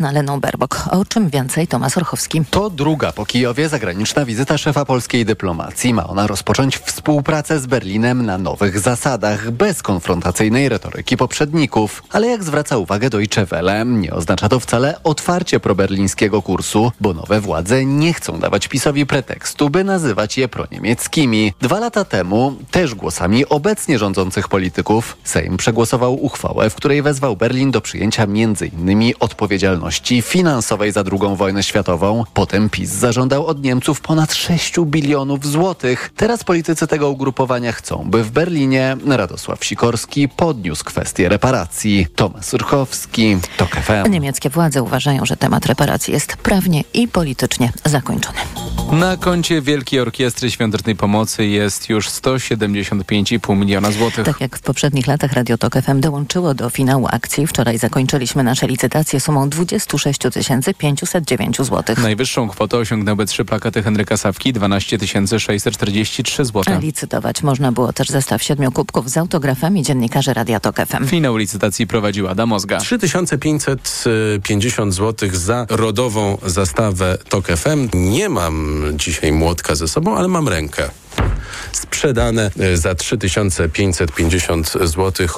Leną Berbok. O czym więcej Tomasz Orchowski. To druga po Kijowie zagraniczna wizyta szefa polskiej dyplomacji. Ma ona rozpocząć współpracę z Berlinem na nowych zasadach, bez konfrontacyjnej retoryki poprzedników. Ale jak zwraca uwagę Deutsche Welle, nie oznacza to wcale otwarcie proberlińskiego kursu, bo nowe władze nie chcą dawać PiSowi pretekstu, by nazywać je proniemieckimi. Dwa lata temu, też głosami obecnie rządzących polityków, Sejm przegłosował uchwałę, w której wezwał Berlin do przyjęcia m.in. odpowiedzialności finansowej za II wojnę światową. Potem PiS zażądał od Niemców ponad 6 bilionów złotych. Teraz politycy tego ugrupowania chcą, by w Berlinie Radosław Sikorski podniósł kwestię reparacji. Tomasz Urchowski, TOK FM. Niemieckie władze uważają, że temat reparacji jest prawnie i politycznie zakończony. Na koncie Wielkiej Orkiestry Świątecznej Pomocy jest już 175,5 miliona złotych. Tak jak w poprzednich latach Radio Tok FM dołączyło do finału akcji. Wczoraj zakończyliśmy nasze licytacje sumą 26 509 zł. Najwyższą kwotę osiągnęły trzy plakaty Henryka Sawki 12 643 zł. Licytować można było też zestaw siedmiu kubków z autografami dziennikarzy Radia Tok FM. Finał licytacji prowadziła Damozga. 3550 zł za rodową zastawę TOK FM. Nie mam dzisiaj młotka ze sobą, ale mam rękę. Sprzedane y, za 3550 zł.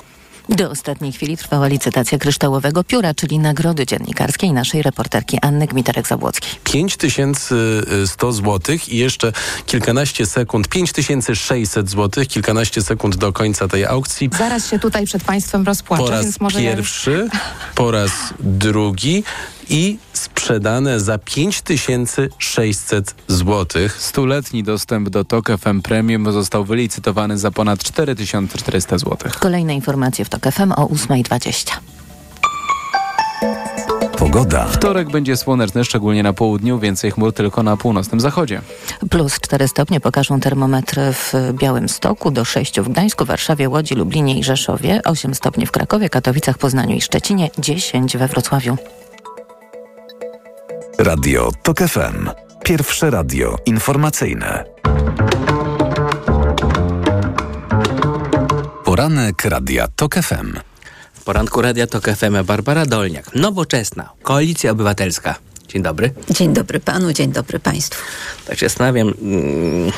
Do ostatniej chwili trwała licytacja kryształowego pióra, czyli nagrody dziennikarskiej naszej reporterki Anny Gmiterek-Zabłockiej. 5100 zł i jeszcze kilkanaście sekund, 5600 zł, kilkanaście sekund do końca tej aukcji. Zaraz się tutaj przed Państwem rozpłaczę, Po raz więc może pierwszy, po raz drugi i sprzedane za 5600 zł. Stuletni dostęp do TOK FM Premium został wylicytowany za ponad 4400 zł. Kolejne informacje w TOK FM o 8.20. Pogoda. Wtorek będzie słoneczny, szczególnie na południu, więcej chmur tylko na północnym zachodzie. Plus 4 stopnie pokażą termometry w Białymstoku, do 6 w Gdańsku, Warszawie, Łodzi, Lublinie i Rzeszowie, 8 stopni w Krakowie, Katowicach, Poznaniu i Szczecinie, 10 we Wrocławiu. Radio TOK FM. Pierwsze radio informacyjne. Poranek Radia TOK FM. W poranku Radia Tok FM Barbara Dolniak. Nowoczesna. Koalicja Obywatelska. Dzień dobry. Dzień dobry panu, dzień dobry państwu. Tak się zastanawiam, mm,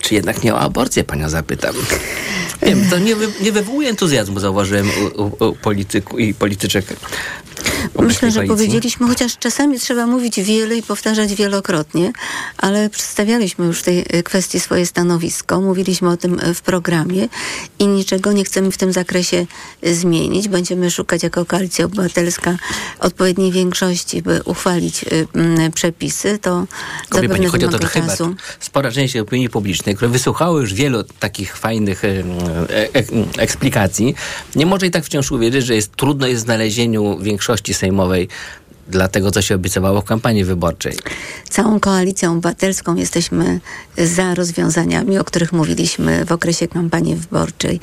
czy jednak nie o aborcję panią zapytam. Wiem, to nie, wy, nie wywołuje entuzjazmu, zauważyłem u, u, u polityku i polityczek. Myślę, że powiedzieliśmy, chociaż czasami trzeba mówić wiele i powtarzać wielokrotnie, ale przedstawialiśmy już w tej e, kwestii swoje stanowisko, mówiliśmy o tym e, w programie i niczego nie chcemy w tym zakresie e, zmienić. Będziemy szukać jako Koalicja Obywatelska odpowiedniej większości, by uchwalić y, mm, przepisy. To Wie pani, chodzi o to, że chyba spora część opinii publicznej, które wysłuchały już wielu takich fajnych e, e, e, eksplikacji, nie może i tak wciąż uwierzyć, że jest trudno jest znalezieniu większości sejmowej dla tego, co się obiecywało w kampanii wyborczej. Całą koalicją obywatelską jesteśmy za rozwiązaniami, o których mówiliśmy w okresie kampanii wyborczej.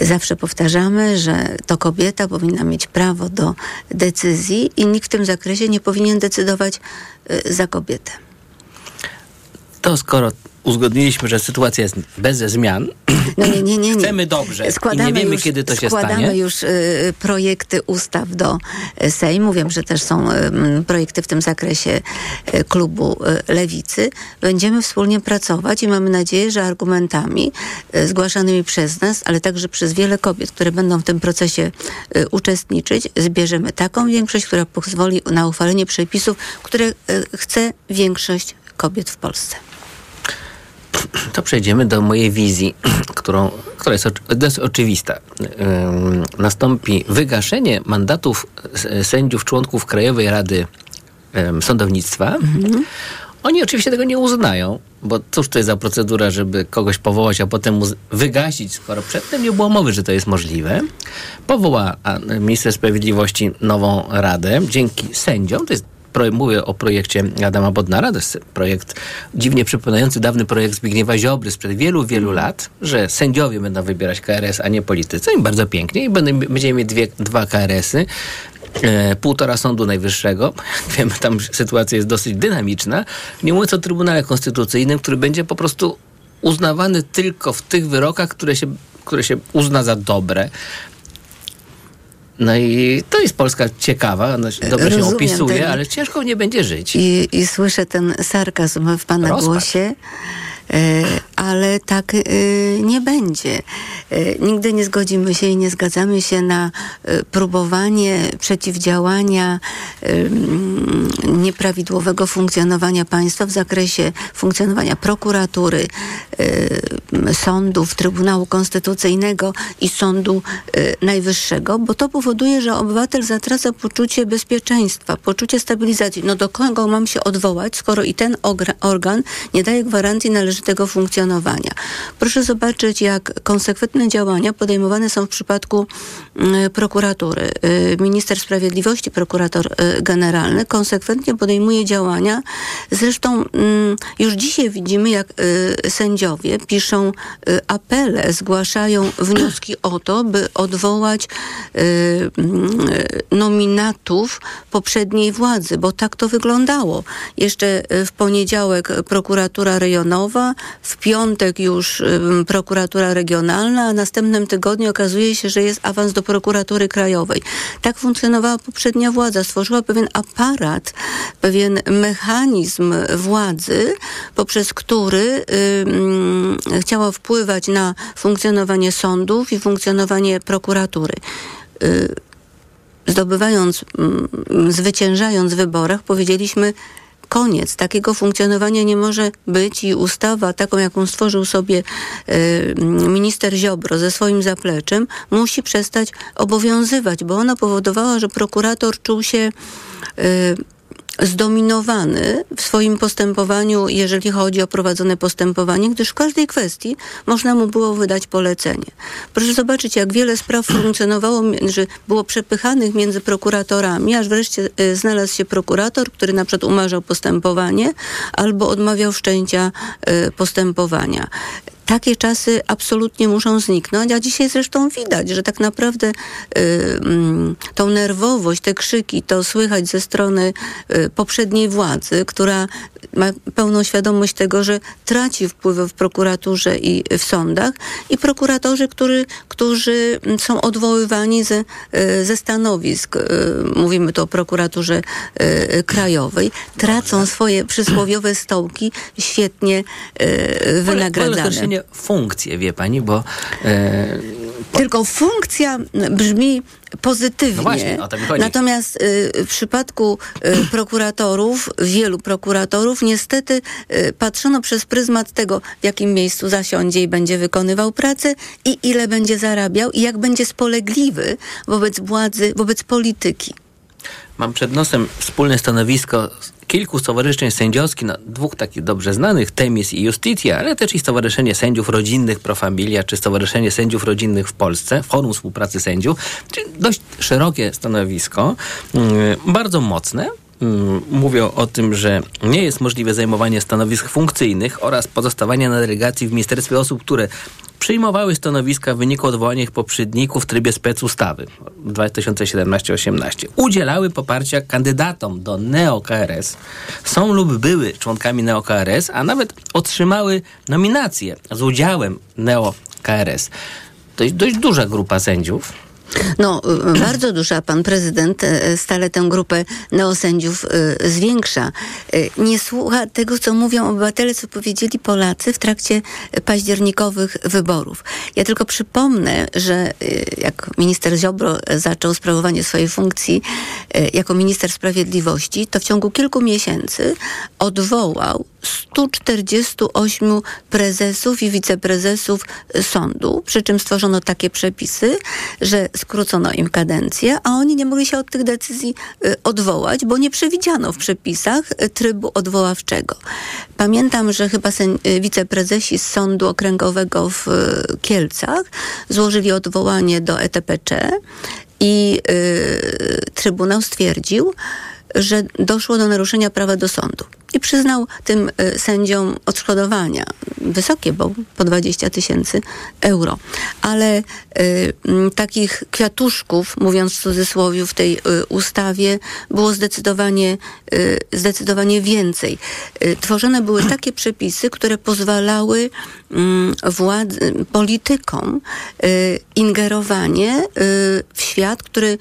Zawsze powtarzamy, że to kobieta powinna mieć prawo do decyzji i nikt w tym zakresie nie powinien decydować y, za kobietę. To skoro uzgodniliśmy, że sytuacja jest bez zmian, No nie, nie, nie, nie. Chcemy dobrze i nie wiemy, kiedy to się składamy stanie. już y, projekty ustaw do y, Sejmu. Wiem, że też są y, projekty w tym zakresie y, klubu y, Lewicy. Będziemy wspólnie pracować i mamy nadzieję, że argumentami y, zgłaszanymi przez nas, ale także przez wiele kobiet, które będą w tym procesie uczestniczyć, zbierzemy taką większość, która pozwoli na uchwalenie przepisów, które chce większość kobiet w Polsce. To przejdziemy do mojej wizji, którą, która jest, jest oczywista. Nastąpi wygaszenie mandatów sędziów, członków Krajowej Rady Sądownictwa. Oni oczywiście tego nie uznają, bo cóż to jest za procedura, żeby kogoś powołać, a potem wygasić, skoro przedtem nie było mowy, że to jest możliwe. Powoła minister sprawiedliwości nową radę dzięki sędziom. To jest Mówię o projekcie Adama Bodnara, to jest projekt dziwnie przypominający dawny projekt Zbigniewa Ziobry sprzed wielu, wielu lat, że sędziowie będą wybierać KRS, a nie politycy. I bardzo pięknie. I będą, będziemy mieć dwie, dwa KRS-y. E, półtora Sądu Najwyższego. Wiemy, tam sytuacja jest dosyć dynamiczna. Nie mówiąc o Trybunale Konstytucyjnym, który będzie po prostu uznawany tylko w tych wyrokach, które się, które się uzna za dobre. No i to jest Polska ciekawa, się- dobrze się Rozumiem opisuje, ten- ale ciężko nie będzie żyć. I, I słyszę ten sarkazm w pana Rozpacz. głosie. E, ale tak e, nie będzie. E, nigdy nie zgodzimy się i nie zgadzamy się na próbowanie przeciwdziałania mm, nieprawidłowego funkcjonowania państwa w zakresie funkcjonowania prokuratury, sądów, Trybunału Konstytucyjnego i Sądu Najwyższego, bo to powoduje, że obywatel zatraca poczucie bezpieczeństwa, poczucie stabilizacji. No do kogo mam się odwołać, skoro i ten organ nie daje gwarancji należytego funkcjonowania. Proszę zobaczyć, jak konsekwentne działania podejmowane są w przypadku mm, prokuratury. Y, Minister Sprawiedliwości, prokurator y, generalny konsekwentnie podejmuje działania. Zresztą mm, już dzisiaj widzimy, jak y, sędziowie piszą apele, zgłaszają wnioski o to, by odwołać mm, nominatów poprzedniej władzy, bo tak to wyglądało. Jeszcze w poniedziałek prokuratura rejonowa, w piątek już prokuratura regionalna, a następnym tygodniu okazuje się, że jest awans do prokuratury krajowej. Tak funkcjonowała poprzednia władza. Stworzyła pewien aparat, pewien mechanizm władzy, poprzez który chciała wpływać na funkcjonowanie sądów i funkcjonowanie prokuratury. Y, zdobywając, zwyciężając w wyborach, powiedzieliśmy koniec. Takiego funkcjonowania nie może być i ustawa, taką jaką stworzył sobie y, minister Ziobro ze swoim zapleczem, musi przestać obowiązywać, bo ona powodowała, że prokurator czuł się y, zdominowany w swoim postępowaniu, jeżeli chodzi o prowadzone postępowanie, gdyż w każdej kwestii można mu było wydać polecenie. Proszę zobaczyć, jak wiele spraw funkcjonowało, że było przepychanych między prokuratorami, aż wreszcie y, znalazł się prokurator, który na przykład umarzał postępowanie albo odmawiał wszczęcia y, postępowania. Takie czasy absolutnie muszą zniknąć, a dzisiaj zresztą widać, że tak naprawdę y, mm, tą nerwowość, te krzyki, to słychać ze strony y, poprzedniej władzy, która ma pełną świadomość tego, że traci wpływy w prokuraturze i w sądach i prokuratorzy, który, którzy mm, są odwoływani ze, y, ze stanowisk, y, mówimy tu o prokuraturze y, krajowej, tracą swoje przysłowiowe stołki świetnie y, Wolę- wolę funkcje, wie pani, bo e, Tylko funkcja brzmi pozytywnie. No właśnie. Natomiast y, w przypadku y, prokuratorów, wielu prokuratorów, niestety y, patrzono przez pryzmat tego, w jakim miejscu zasiądzie i będzie wykonywał pracę i ile będzie zarabiał i jak będzie spolegliwy wobec władzy, wobec polityki. Mam przed nosem wspólne stanowisko kilku stowarzyszeń sędziowskich, no, dwóch takich dobrze znanych, Temis i Justitia, ale też i Stowarzyszenie Sędziów Rodzinnych Pro Familia, czy Stowarzyszenie Sędziów Rodzinnych w Polsce, Forum Współpracy Sędziów, czyli dość szerokie stanowisko, mm, bardzo mocne. Mm, Mówią o tym, że nie jest możliwe zajmowanie stanowisk funkcyjnych oraz pozostawanie na delegacji w Ministerstwie Osób, które przyjmowały stanowiska w wyniku odwołania ich poprzedników w trybie specustawy 2017-18. Udzielały poparcia kandydatom do NeoKRS, są lub były członkami NeoKRS, a nawet otrzymały nominacje z udziałem NeoKRS. To jest dość duża grupa sędziów. No, y, bardzo duża. Pan prezydent y, stale tę grupę neosędziów y, zwiększa. Nie słucha tego, co mówią obywatele, co powiedzieli Polacy w trakcie październikowych wyborów. Ja tylko przypomnę, że jak minister Ziobro zaczął sprawowanie swojej funkcji jako minister sprawiedliwości, to w ciągu kilku miesięcy odwołał 148 prezesów i wiceprezesów sądu, przy czym stworzono takie przepisy, że skrócono im kadencję, a oni nie mogli się od tych decyzji y, odwołać, bo nie przewidziano w przepisach y, trybu odwoławczego. Pamiętam, że chyba y, wiceprezesi z Sądu Okręgowego w Kielcach złożyli odwołanie do ETPC i y, Trybunał stwierdził, że doszło do naruszenia prawa do sądu i przyznał tym y, sędziom odszkodowania. Wysokie, bo po 20 tysięcy euro. Ale y, takich kwiatuszków, mówiąc w cudzysłowie, w tej y, ustawie było zdecydowanie, y, zdecydowanie więcej. Y, Tworzone były takie przepisy, które pozwalały mm, władz, politykom y, ingerowanie w świat, który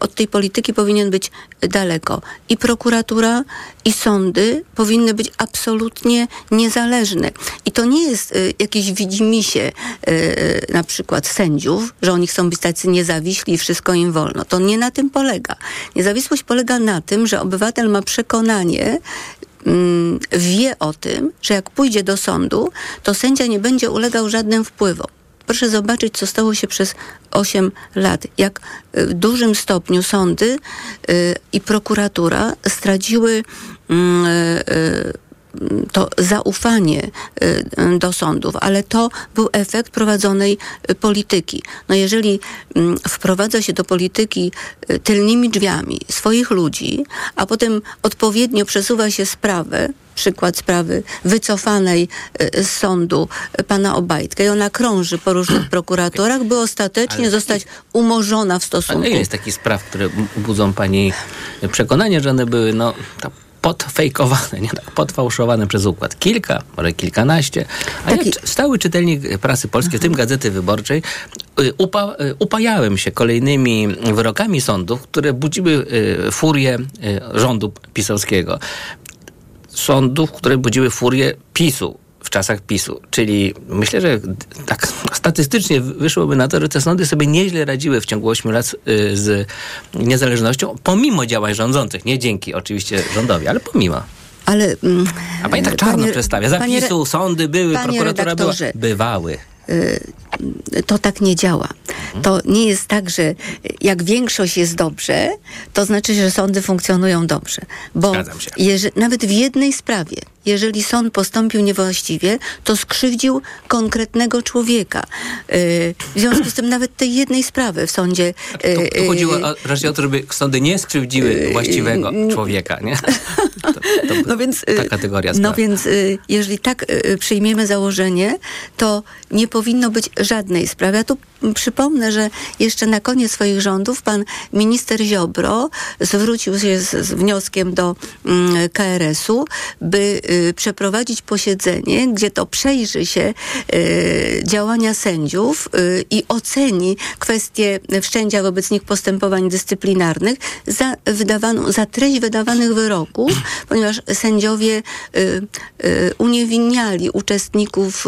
od tej polityki powinien być daleko. I prokuratura, i sądy powinny być absolutnie niezależne. I to nie jest y, jakieś widzimisię y, na przykład sędziów, że oni chcą być tacy niezawiśli i wszystko im wolno. To nie na tym polega. Niezawisłość polega na tym, że obywatel ma przekonanie, mm, wie o tym, że jak pójdzie do sądu, to sędzia nie będzie ulegał żadnym wpływom. Proszę zobaczyć, co stało się przez 8 lat. Jak y, w dużym stopniu sądy y, i prokuratura straciły mm, y, to zaufanie y, do sądów, ale to był efekt prowadzonej y, polityki. No jeżeli mm, wprowadza się do polityki y, tylnymi drzwiami swoich ludzi, a potem odpowiednio przesuwa się sprawę, przykład sprawy wycofanej z sądu pana Obajtka i ona krąży po różnych prokuratorach, by ostatecznie Ale- zostać umorzona w stosunku. ile jest takich spraw, które budzą pani przekonanie, że one były no, podfejkowane, nie tak podfałszowane przez układ? Kilka, może kilkanaście. A Taki- ja, stały czytelnik prasy polskiej, w tym Gazety Wyborczej, y, upa, y, upajałem się kolejnymi wyrokami sądów, które budziły y, furię rządu pisowskiego. Sądów, które budziły furię PiSu w czasach PiSu. Czyli myślę, że tak statystycznie wyszłoby na to, że te sądy sobie nieźle radziły w ciągu 8 lat y, z niezależnością, pomimo działań rządzących. Nie dzięki oczywiście rządowi, ale pomimo. Ale, mm, A pani tak czarno panie- przedstawia. panie Zapisu, sądy były, panie prokuratura była. Bywały. to tak nie działa. To nie jest tak, że jak większość jest dobrze, to znaczy, że sądy funkcjonują dobrze. Bo nawet w jednej sprawie, jeżeli sąd postąpił niewłaściwie, to skrzywdził konkretnego człowieka. Yy, w związku z tym nawet tej jednej sprawy w sądzie... Tu, tu chodziło o, raczej o to, żeby sądy nie skrzywdziły właściwego człowieka, nie? To, to No więc, ta y, kategoria no spraw. więc y, jeżeli tak y, przyjmiemy założenie, to nie powinno być żadnej sprawy. Ja tu przypomnę, że jeszcze na koniec swoich rządów pan minister Ziobro zwrócił się z, z wnioskiem do mm, KRS-u, by y, przeprowadzić posiedzenie, gdzie to przejrzy się y, działania sędziów y, i oceni kwestie wszczęcia wobec nich postępowań dyscyplinarnych za, wydawaną, za treść wydawanych wyroków, ponieważ sędziowie uniewinniali uczestników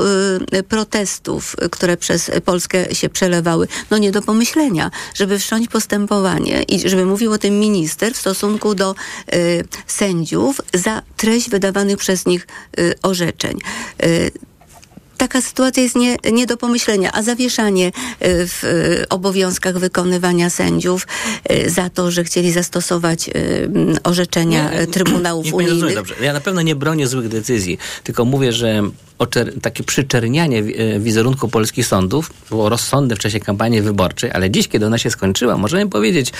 protestów, które przez Polskę się przelewały. No nie do pomyślenia, żeby wszcząć postępowanie i żeby mówił o tym minister w stosunku do y, sędziów za treść wydawanych przez nich y, orzeczeń. Y, taka sytuacja jest nie, nie do pomyślenia, a zawieszanie y, w y, obowiązkach wykonywania sędziów y, za to, że chcieli zastosować orzeczenia Nie, Trybunałów nie Unijnych. dobrze. Ja na pewno nie bronię złych decyzji, tylko mówię, że takie przyczernianie wi- e, wizerunku polskich sądów było rozsądne w czasie kampanii wyborczej, ale dziś, kiedy ona się skończyła, możemy powiedzieć,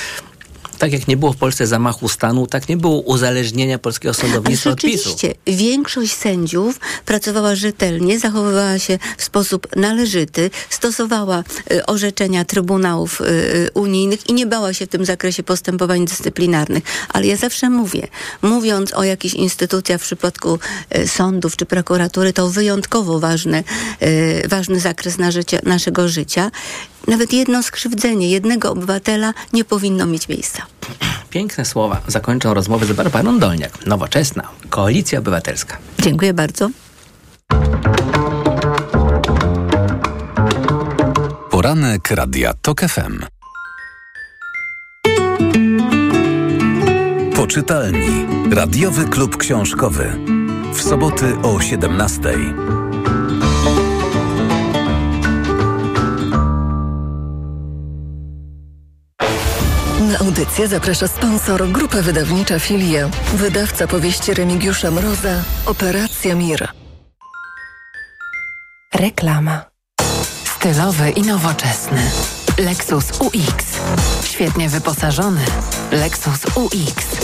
tak jak nie było w Polsce zamachu stanu, tak nie było uzależnienia polskiego sądownictwa od PiSu. rzeczywiście, większość sędziów pracowała rzetelnie, zachowywała się w sposób należyty, stosowała y, orzeczenia Trybunałów y, y, Unijnych i nie bała się w tym zakresie postępowań dyscyplinarnych. Ale ja zawsze mówię, mówiąc o jakichś instytucjach w przypadku y, sądów czy prokuratury, to wyjątkowo ważny, ważny zakres na życie, naszego życia. Nawet jedno skrzywdzenie jednego obywatela nie powinno mieć miejsca. Piękne słowa zakończą rozmowę z Barbarą Dolniak. Nowoczesna, Koalicja Obywatelska. Dziękuję bardzo. Poranek Radia TOK FM. Poczytalni. Radiowy klub książkowy. W soboty o 17. audycję zaprasza sponsor Grupa Wydawnicza Filia, wydawca powieści Remigiusza Mroza, Operacja Mir. Reklama. Stylowy i nowoczesny. Lexus UX. Świetnie wyposażony. Lexus UX.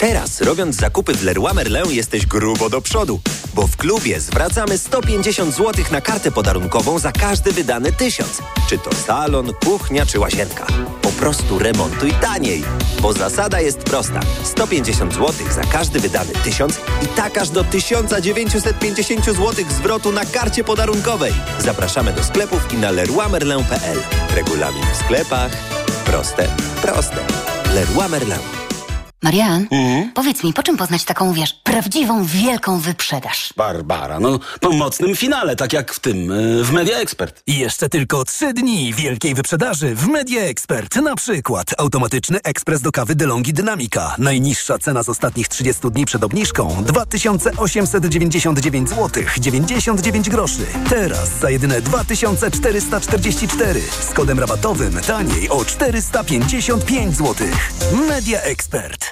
Teraz, robiąc zakupy w Leroy Merlin, jesteś grubo do przodu, bo w klubie zwracamy 150 zł na kartę podarunkową za każdy wydany tysiąc. Czy to salon, kuchnia czy łazienka. Po prostu remontuj taniej, bo zasada jest prosta. 150 zł za każdy wydany tysiąc i tak aż do 1950 zł zwrotu na karcie podarunkowej. Zapraszamy do sklepów i na leroymerlin.pl. Regulamin w sklepach. Proste, proste. Leroy Merlin. Marian, powiedz mi, po czym poznać taką, wiesz, prawdziwą, wielką wyprzedaż? Barbara, no po mocnym finale, tak jak w tym, y, w Media Expert. I jeszcze tylko trzy dni wielkiej wyprzedaży w Media Expert. Na przykład automatyczny ekspres do kawy DeLonghi Dynamika. Najniższa cena z ostatnich 30 dni przed obniżką 2899 zł 99 groszy. Teraz za jedyne 2444 z kodem rabatowym taniej o 455 zł. Media Expert.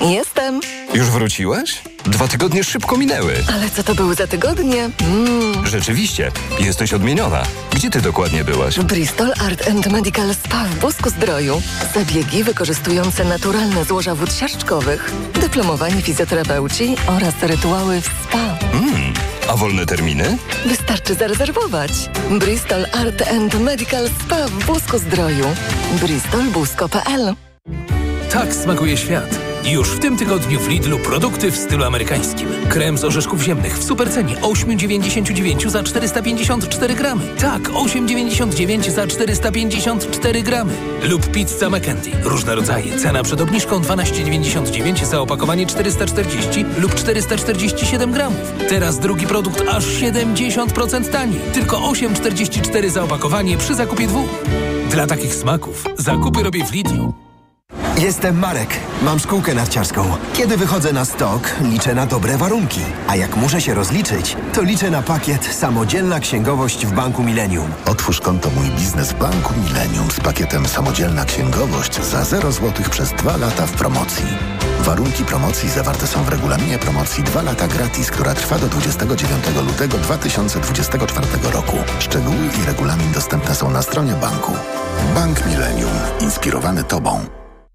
Jestem. Już wróciłeś? Dwa tygodnie szybko minęły. Ale co to były za tygodnie? Mm. Rzeczywiście, jesteś odmieniona. Gdzie ty dokładnie byłaś? Bristol Art and Medical Spa w Busku Zdroju. Zabiegi wykorzystujące naturalne złoża wód siarczkowych, dyplomowani fizjoterapeuci oraz rytuały w spa. Mm. A wolne terminy? Wystarczy zarezerwować. Bristol Art and Medical Spa w Busku Zdroju. bristolbusko.pl Tak smakuje świat. Już w tym tygodniu w Lidlu produkty w stylu amerykańskim. Krem z orzeszków ziemnych w supercenie 8,99 za 454 gramy. Tak, 8,99 za 454 gramy. Lub pizza McKenty. Różne rodzaje. Cena przed obniżką 12,99 za opakowanie 440 lub 447 gramów. Teraz drugi produkt aż 70% taniej. Tylko 8,44 za opakowanie przy zakupie dwóch. Dla takich smaków zakupy robię w Lidlu. Jestem Marek. Mam szkółkę narciarską. Kiedy wychodzę na stok, liczę na dobre warunki. A jak muszę się rozliczyć, to liczę na pakiet Samodzielna Księgowość w Banku Millennium. Otwórz konto Mój Biznes w Banku Millennium z pakietem Samodzielna Księgowość za 0 zł przez 2 lata w promocji. Warunki promocji zawarte są w regulaminie promocji 2 lata gratis, która trwa do 29 lutego 2024 roku. Szczegóły i regulamin dostępne są na stronie banku. Bank Millennium. Inspirowany Tobą.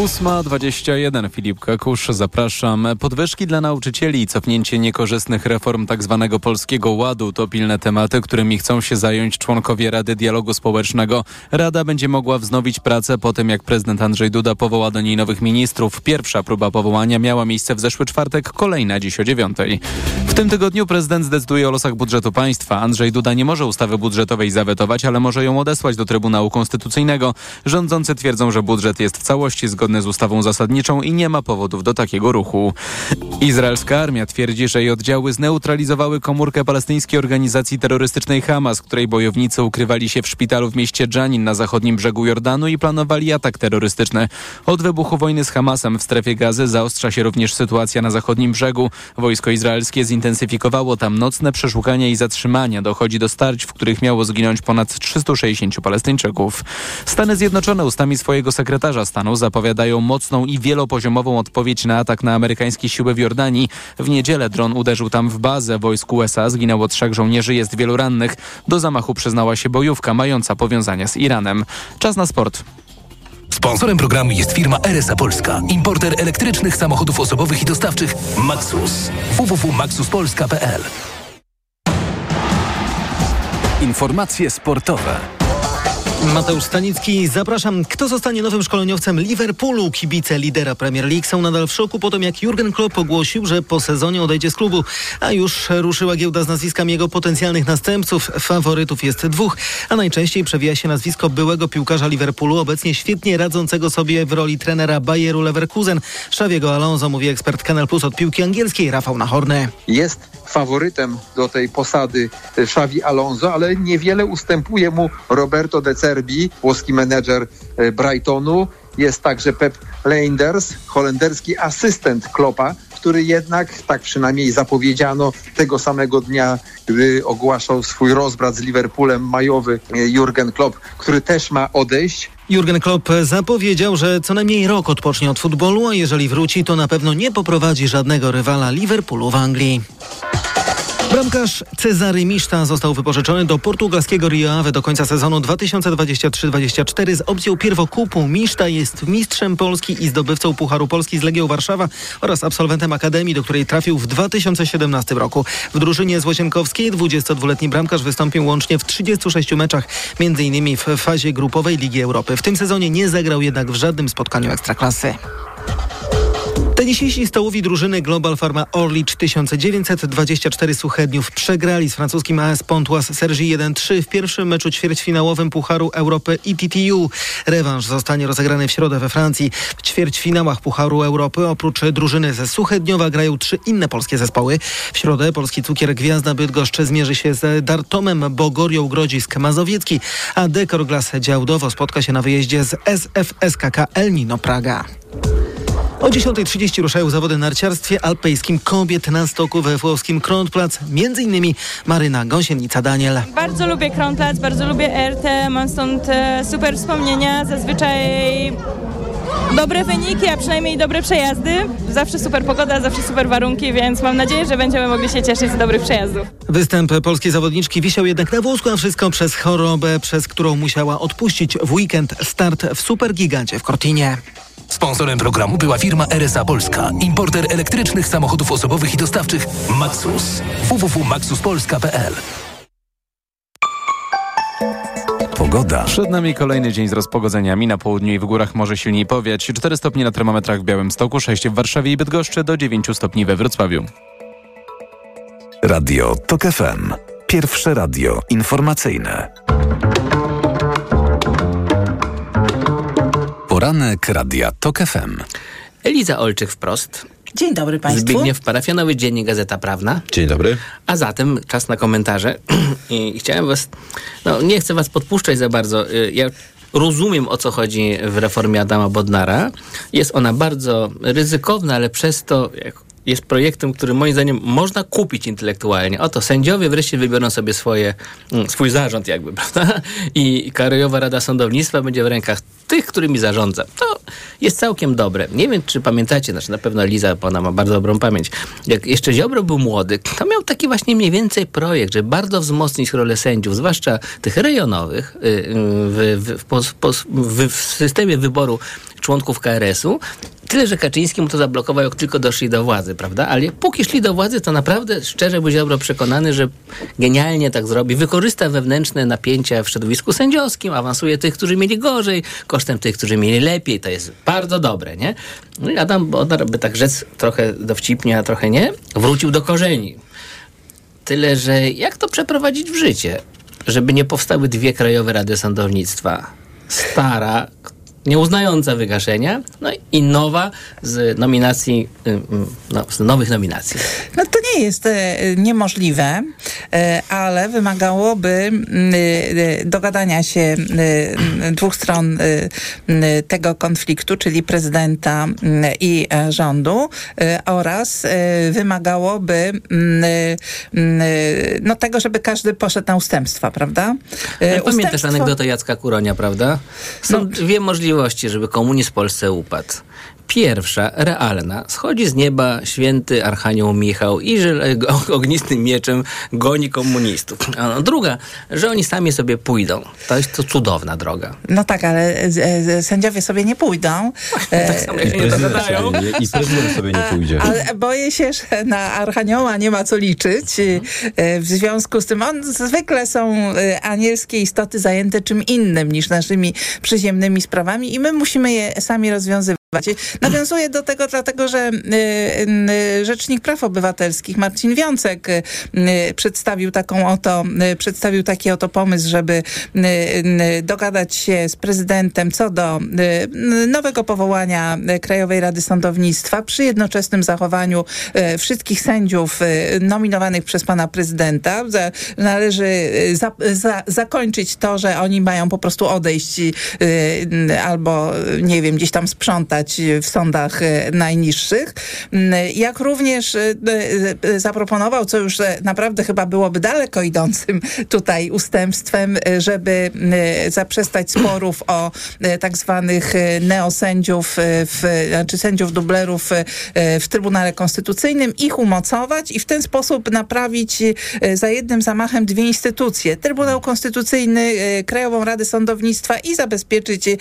8.21 Filip Kakusz, zapraszam. Podwyżki dla nauczycieli i cofnięcie niekorzystnych reform tzw. Tak Polskiego Ładu to pilne tematy, którymi chcą się zająć członkowie Rady Dialogu Społecznego. Rada będzie mogła wznowić pracę po tym, jak prezydent Andrzej Duda powoła do niej nowych ministrów. Pierwsza próba powołania miała miejsce w zeszły czwartek, kolejna dziś o dziewiątej. W tym tygodniu prezydent zdecyduje o losach budżetu państwa. Andrzej Duda nie może ustawy budżetowej zawetować, ale może ją odesłać do Trybunału Konstytucyjnego. Rządzący twierdzą, że budżet jest w całości zgodny z ustawą zasadniczą i nie ma powodów do takiego ruchu. Izraelska armia twierdzi, że jej oddziały zneutralizowały komórkę palestyńskiej organizacji terrorystycznej Hamas, której bojownicy ukrywali się w szpitalu w mieście Dżanin na zachodnim brzegu Jordanu i planowali atak terrorystyczny. Od wybuchu wojny z Hamasem w strefie gazy zaostrza się również sytuacja na zachodnim brzegu. Wojsko izraelskie zintensyfikowało tam nocne przeszukania i zatrzymania. Dochodzi do starć, w których miało zginąć ponad 360 Palestyńczyków. Stany Zjednoczone ustami swojego sekretarza stanu zapowiadają mocną i wielopoziomową odpowiedź na atak na amerykańskie siły w Jordanii. W niedzielę dron uderzył tam w bazę wojsk USA. Zginęło trzech żołnierzy, jest wielu rannych. Do zamachu przyznała się bojówka mająca powiązania z Iranem. Czas na sport. Sponsorem programu jest firma RSA Polska, importer elektrycznych samochodów osobowych i dostawczych Maxus. www.maxuspolska.pl Informacje sportowe. Mateusz Stanicki, zapraszam. Kto zostanie nowym szkoleniowcem Liverpoolu? Kibice lidera Premier League są nadal w szoku po tym, jak Jurgen Klopp ogłosił, że po sezonie odejdzie z klubu. A już ruszyła giełda z nazwiskami jego potencjalnych następców. Faworytów jest dwóch, a najczęściej przewija się nazwisko byłego piłkarza Liverpoolu, obecnie świetnie radzącego sobie w roli trenera Bayeru Leverkusen. Szawiego Alonso, mówi ekspert Kanal Plus od piłki angielskiej, Rafał Nahorny. Jest faworytem do tej posady Xavi Alonso, ale niewiele ustępuje mu Roberto De Cerbi, włoski menedżer e, Brightonu. Jest także Pep Leinders, holenderski asystent Klopa, który jednak, tak przynajmniej zapowiedziano tego samego dnia, gdy ogłaszał swój rozbrat z Liverpoolem majowy e, Jurgen Klopp, który też ma odejść. Jurgen Klopp zapowiedział, że co najmniej rok odpocznie od futbolu, a jeżeli wróci, to na pewno nie poprowadzi żadnego rywala Liverpoolu w Anglii. Bramkarz Cezary Miszta został wypożyczony do portugalskiego Rio Ave do końca sezonu 2023-2024 z opcją pierwokupu. Miszta jest mistrzem Polski i zdobywcą Pucharu Polski z Legią Warszawa oraz absolwentem Akademii, do której trafił w 2017 roku. W drużynie Złocienkowskiej 22-letni bramkarz wystąpił łącznie w 36 meczach, m.in. w fazie grupowej Ligi Europy. W tym sezonie nie zagrał jednak w żadnym spotkaniu Ekstraklasy. Tenisiści stołowi drużyny Global Pharma Orlicz 1924 Suchedniów przegrali z francuskim AS Pontoise Sergi 1-3 w pierwszym meczu ćwierćfinałowym Pucharu Europy ITTU. Rewanż zostanie rozegrany w środę we Francji. W ćwierćfinałach Pucharu Europy oprócz drużyny ze Suchedniowa grają trzy inne polskie zespoły. W środę polski cukier Gwiazda Bydgoszcz zmierzy się z Dartomem Bogorią Grodzisk Mazowiecki, a Dekor Glas Działdowo spotka się na wyjeździe z SFSKK Elnino Praga. O 10.30 ruszają zawody narciarstwie alpejskim kobiet na stoku we włoskim Kronplatz. Między innymi Maryna Gąsienica-Daniel. Bardzo lubię Kronplatz, bardzo lubię RT, mam stąd e, super wspomnienia. Zazwyczaj dobre wyniki, a przynajmniej dobre przejazdy. Zawsze super pogoda, zawsze super warunki, więc mam nadzieję, że będziemy mogli się cieszyć z dobrych przejazdów. Występ polskiej zawodniczki wisiał jednak na włosku, a wszystko przez chorobę, przez którą musiała odpuścić w weekend start w Supergigancie w Cortinie. Sponsorem programu była firma RSA Polska, importer elektrycznych samochodów osobowych i dostawczych Maxus. www.maxuspolska.pl Pogoda. Przed nami kolejny dzień z rozpogodzeniami. Na południu i w górach może silniej powiać. 4 stopnie na termometrach w Białymstoku, 6 w Warszawie i Bydgoszczy, do 9 stopni we Wrocławiu. Radio TOK FM. Pierwsze radio informacyjne. Poranek Radia TOK FM. Eliza Olczyk wprost. Dzień dobry Państwu. Zbigniew Parafianowy, Dziennik Gazeta Prawna. Dzień dobry. A zatem czas na komentarze. I chciałem was, no nie chcę was podpuszczać za bardzo. Y, ja rozumiem o co chodzi w reformie Adama Bodnara. Jest ona bardzo ryzykowna, ale przez to jest projektem, który moim zdaniem można kupić intelektualnie. Oto sędziowie wreszcie wybiorą sobie swoje, mm, swój zarząd jakby, prawda? I Krajowa Rada Sądownictwa będzie w rękach tych, którymi zarządza. To jest całkiem dobre. Nie wiem, czy pamiętacie, znaczy na pewno Liza, ona ma bardzo dobrą pamięć. Jak jeszcze Ziobro był młody, to miał taki właśnie mniej więcej projekt, żeby bardzo wzmocnić rolę sędziów, zwłaszcza tych rejonowych y, y, w, w, w, w systemie wyboru członków KRS-u. Tyle, że Kaczyński mu to zablokował, jak tylko doszli do władzy, prawda? Ale póki szli do władzy, to naprawdę szczerze był Ziobro przekonany, że genialnie tak zrobi. Wykorzysta wewnętrzne napięcia w środowisku sędziowskim, awansuje tych, którzy mieli gorzej, kosztem tych, którzy mieli lepiej. To jest bardzo dobre, nie? No i Adam Bodnar, by tak rzec trochę dowcipnie, a trochę nie, wrócił do korzeni. Tyle, że jak to przeprowadzić w życie? Żeby nie powstały dwie krajowe rady sądownictwa. Stara, nieuznająca wygaszenia, no i nowa z nominacji, y, y, no, z nowych nominacji. No to nie jest e, niemożliwe, e, ale wymagałoby e, dogadania się dwóch stron tego konfliktu, czyli prezydenta i rządu oraz wymagałoby no tego, żeby każdy poszedł na ustępstwa, prawda? Ustępstwo... Pamiętasz anegdotę Jacka Kuronia, prawda? Są no. dwie możliwości, żeby komunizm w Polsce upadł Pierwsza, realna. Schodzi z nieba święty Archanioł Michał i że ognistym mieczem goni komunistów. A druga, że oni sami sobie pójdą. To jest to cudowna droga. No tak, ale e, e, sędziowie sobie nie pójdą. tak samo jak się nie dogadają. I prezydent sobie nie pójdzie. Ale boję się, że na Archanioła nie ma co liczyć. E, W związku z tym on zwykle są e, anielskie istoty zajęte czym innym niż naszymi przyziemnymi sprawami i my musimy je sami rozwiązywać. Nawiązuję do tego dlatego, że y, y, Rzecznik Praw Obywatelskich Marcin Wiącek y, przedstawił taką oto, przedstawił taki oto pomysł, żeby dogadać się z prezydentem co do nowego powołania Krajowej Rady Sądownictwa przy jednoczesnym zachowaniu wszystkich sędziów nominowanych przez pana prezydenta. Należy za, za, zakończyć to, że oni mają po prostu odejść albo nie wiem, gdzieś tam sprzątać w sądach y, najniższych. Y, Jak również y, y, y, zaproponował, co już naprawdę chyba byłoby daleko idącym tutaj ustępstwem, y, żeby y, zaprzestać sporów o y, tak zwanych y, neosędziów, y, w, znaczy sędziów dublerów y, y, w Trybunale Konstytucyjnym, ich umocować i w ten sposób naprawić y, za jednym zamachem dwie instytucje. Trybunał Konstytucyjny, y, Krajową Radę Sądownictwa i zabezpieczyć y,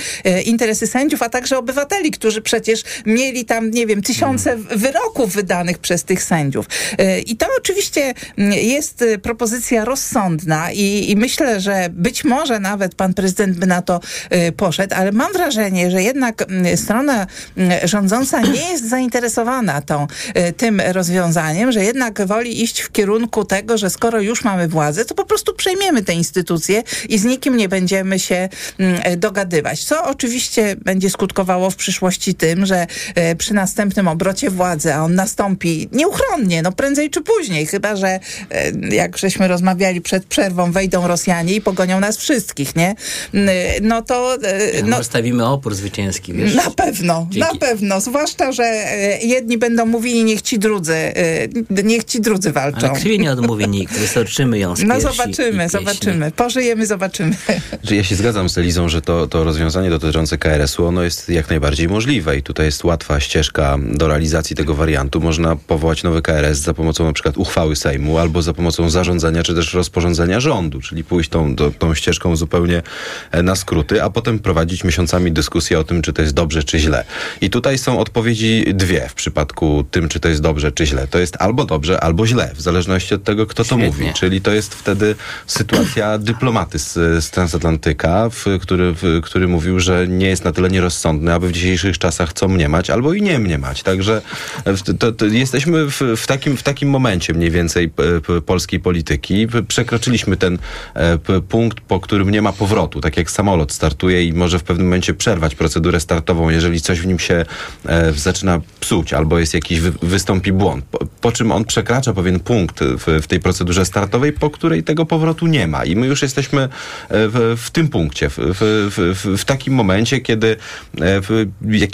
interesy sędziów, a także obywateli, którzy przecież mieli tam, nie wiem, tysiące wyroków wydanych przez tych sędziów. Y, I to oczywiście mm, jest y, propozycja rozsądna i, i myślę, że być może nawet pan prezydent by na to y, poszedł, ale mam wrażenie, że jednak mm, strona mm, rządząca nie jest zainteresowana tą, tym rozwiązaniem, że jednak woli iść w kierunku tego, że skoro już mamy władzę, to po prostu przejmiemy te instytucje i z nikim nie będziemy się dogadywać. Co oczywiście będzie skutkowało w przyszłości tym, że e, przy następnym obrocie władzy, a on nastąpi nieuchronnie, no prędzej czy później, chyba że e, jak żeśmy rozmawiali przed przerwą, wejdą Rosjanie i pogonią nas wszystkich, nie? N- No to... e, No, No, stawimy opór zwycięski, wiesz? na pewno, Dzięki. na pewno. Zwłaszcza, że e, jedni będą mówili, niech ci drudzy, e, niech ci drudzy walczą. Ale krwi nie odmówi nikt, wystarczymy ją z No zobaczymy, zobaczymy. Pożyjemy, zobaczymy. Ja się zgadzam z Elizą, że to, to rozwiązanie dotyczące KRS-u, ono jest jak najbardziej możliwe i tutaj jest łatwa ścieżka do realizacji tego wariantu. Można powołać nowy KRS za pomocą na przykład uchwały Sejmu albo za pomocą zarządzenia czy też rozporządzenia rządu, czyli pójść tą, tą, tą ścieżką zupełnie e, na skróty, a potem prowadzić miesiącami dyskusję o tym, czy to jest dobrze, czy źle. I tutaj są odpowiedzi dwie w przypadku tym, czy to jest dobrze, czy źle. To jest albo dobrze, albo źle, w zależności od tego, kto to mówi. Czyli to jest wtedy sytuacja dyplomaty z, z transatlantyka, w, który, w, który mówił, że nie jest na tyle nierozsądny, aby w dzisiejszych czasach co mniemać, albo i nie mniemać. Także w- to, to jesteśmy w, w, takim, w takim momencie mniej więcej polskiej polityki. Przekroczyliśmy ten e, punkt, po którym nie ma powrotu. Tak jak samolot startuje i może w pewnym momencie przerwać procedurę startową, jeżeli coś w nim się e, zaczyna psuć, albo jest jakiś, wy, wystąpi błąd. Po, po czym on przekracza pewien punkt w, w tej procedurze startowej, po której tego powrotu nie ma. I my już jesteśmy e, w, w tym punkcie, w, w, takim momencie, kiedy e,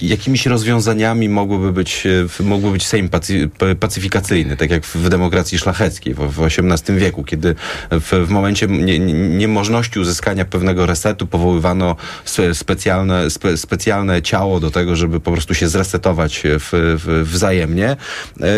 jak, jakimiś rozwiązaniami mogłoby być, e, w- mógłby być Sejm pacy, pacyfikacyjny, tak jak w demokracji szlacheckiej w, w XVIII wieku, kiedy w, w momencie nie, nie- niemożności uzyskania pewnego resetu powoływano spe- specjalne, spe, specjalne ciało do tego, żeby po prostu się zresetować w, w, wzajemnie. E,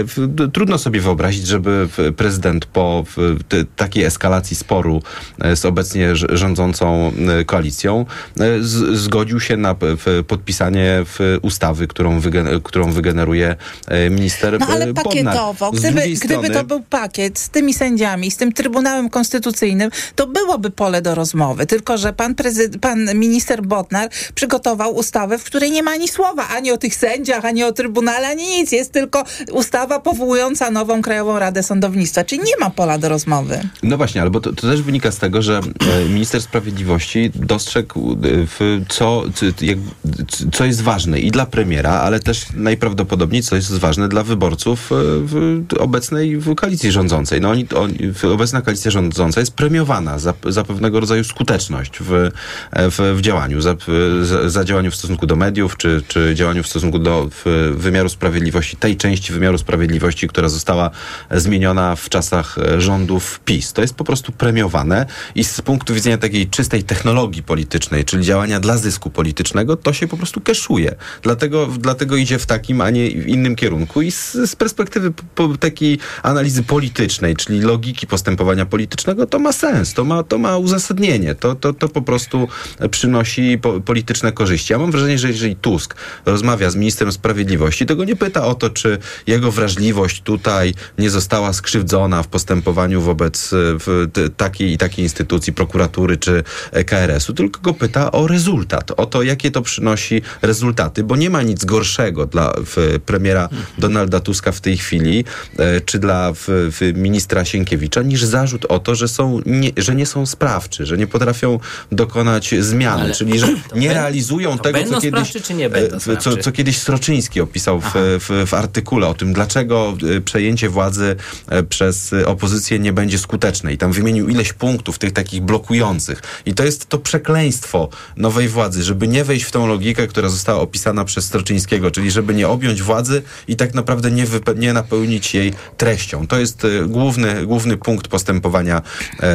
w- Trudno sobie wyobrazić, żeby w- prezydent po w, takiej eskalacji sporu e, z obecnie rządzącą e, koalicją e, z, zgodził się na w, podpisanie w ustawy, którą, którą wygeneruje e, minister No ale e, pakietowo. Gdyby, gdyby strony- to był pakiet z tymi sędziami, z tym Trybunałem Konstytucyjnym, to byłoby pole do rozmowy. Tylko, że pan, pan minister Botnar przygotował ustawę, w której nie ma ani słowa ani o tych sędziach, ani o Trybunale, ani nic. Jest tylko ustawa powołująca nową Krajową Radę Sądownictwa. Czyli nie ma pola do rozmowy. No właśnie, albo to, to też wynika z tego, że e, minister sprawiedliwości dostrzegł, w co, co jest ważne i dla premiera, ale też najprawdopodobniej co jest ważne dla wyborców e, w obecnej w koalicji rządzącej. No oni, oni, obecna koalicja rządząca jest premiowana za, za pewnego rodzaju skuteczność w, e, w, w działaniu, za, za działaniu w stosunku do mediów, czy, czy działaniu w stosunku do w, wymiaru sprawiedliwości, tej części wymiaru sprawiedliwości, która została zmieniona w czasach e, rządów PiS. To jest po prostu premiowane i z punktu widzenia takiej czystej technologii politycznej, czyli działania dla zysku politycznego, to się po prostu keszuje. Dlatego, dlatego idzie w takim, a nie w innym kierunku. I z, z perspektywy po, takiej analizy politycznej, czyli logiki postępowania politycznego, to ma sens, to ma, to ma uzasadnienie. To, to, to po prostu przynosi po, polityczne korzyści. Ja mam wrażenie, że jeżeli Tusk rozmawia z ministrem sprawiedliwości, to go nie pyta o to, czy jego wrażliwość tutaj nie została skrzywdzona w postępowaniu wobec w, t, takiej i takiej instytucji, prokuratury czy KRS-u, tylko go pyta o rezultat, o to, jakie to przynosi rezultaty, bo nie ma nic gorszego dla w, premiera Donalda Tuska w tej chwili, e, czy dla w, w ministra Sienkiewicza, niż zarzut o to, że, są nie, że nie są sprawczy, że nie potrafią dokonać zmiany, Ale czyli że nie realizują tego, co kiedyś, e, co, co kiedyś Stroczyński opisał w, w, w artykule o tym, dlaczego e, przejęcie władzy przez opozycję nie będzie skuteczne. I tam wymienił ileś punktów tych takich blokujących. I to jest to przekleństwo nowej władzy, żeby nie wejść w tą logikę, która została opisana przez Stroczyńskiego, czyli żeby nie objąć władzy i tak naprawdę nie, nie napełnić jej treścią. To jest e, główny, główny punkt postępowania e,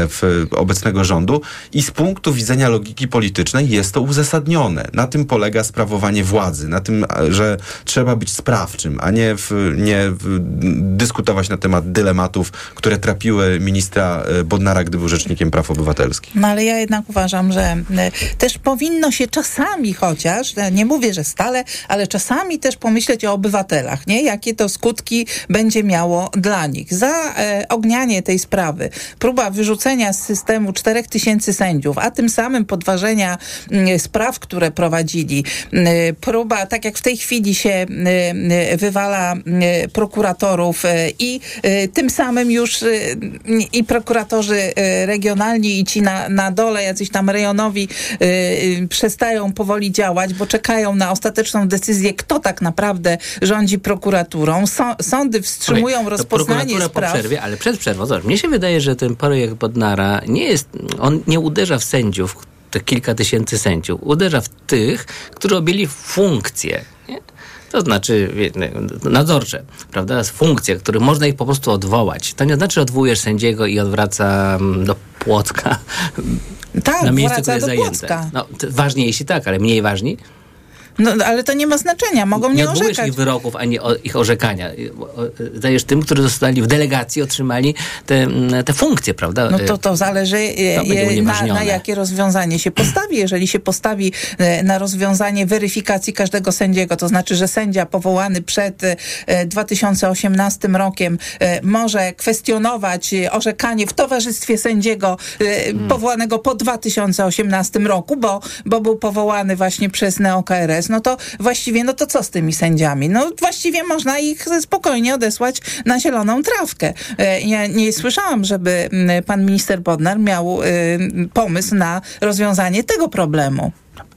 w obecnego rządu i z punktu widzenia logiki politycznej jest to uzasadnione. Na tym polega sprawowanie władzy, na tym, że trzeba być sprawczym, a nie, w, nie w, dyskutować na temat dylematów, które trapiły ministra e, Bodnara, gdy był rzecznikiem praw obywatelskich. No ale ja jednak uważam, że też powinno się czasami chociaż, nie mówię, że stale, ale czasami też pomyśleć o obywatelach, nie? Jakie to skutki będzie miało dla nich. Za e, ognianie tej sprawy, próba wyrzucenia z systemu 4 tysięcy sędziów, a tym samym podważenia mm, spraw, które prowadzili, mm, próba, tak jak w tej chwili się mm, mm, wywala mm, prokuratorów e, i e, tym samym już e, i prokuratorzy e, regionalni i ci na, na dole, jacyś tam rejonowi e, e, przestają powoli działać, bo czekają na ostateczną decyzję, kto tak naprawdę rządzi prokuraturą. Są, sądy wstrzymują to rozpoznanie spraw. po przerwie, ale przed przerwą, zobacz, mnie się wydaje, że ten projekt Bodnara nie jest, on nie uderza w sędziów, te kilka tysięcy sędziów, uderza w tych, którzy objęli funkcje. Nie? To znaczy nadzorcze, prawda? Funkcje, które można ich po prostu odwołać. To nie znaczy, że odwołujesz sędziego i odwraca mm, do Płocka Tak, na miejsce, które jest zajęte. No, ważniejsi tak, ale mniej ważni. No, ale to nie ma znaczenia, mogą nie nie orzekać. ich wyroków, ani o, ich orzekania. Dajesz tym, którzy zostali w delegacji, otrzymali te, te funkcje, prawda? No to, to zależy e, To e, na, na jakie rozwiązanie się postawi. Jeżeli się postawi e, na rozwiązanie weryfikacji każdego sędziego, to znaczy, że sędzia powołany przed e, 2018 rokiem może kwestionować orzekanie w towarzystwie sędziego Hmm. powołanego po 2018 roku, bo, bo był powołany właśnie przez NeoKRS, no to właściwie, no to co z tymi sędziami? No właściwie można ich spokojnie odesłać na zieloną trawkę. E, Ja nie słyszałam, żeby mm, pan minister Bodnar miał y, pomysł na rozwiązanie tego problemu.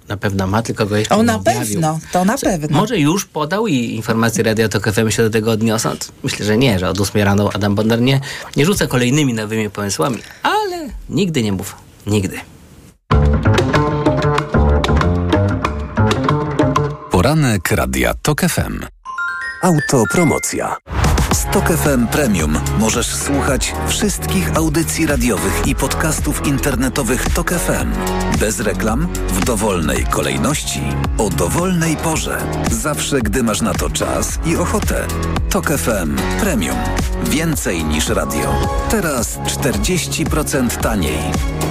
Na pewno ma, tylko go jeszcze O, nie na objawił. pewno, to na pewno. Może już podał i informacje Radio Tok FM się do tego odniosą? Myślę, że nie, że od 8 rano Adam Bodnar nie, nie rzuca kolejnymi nowymi pomysłami, ale nigdy nie mów nigdy. Poranek Radia TOK FM. Autopromocja. Stok FM Premium możesz słuchać wszystkich audycji radiowych i podcastów internetowych TOK FM. Bez reklam, w dowolnej kolejności, o dowolnej porze. Zawsze, gdy masz na to czas i ochotę. TOK FM Premium. Więcej niż radio. Teraz 40% taniej.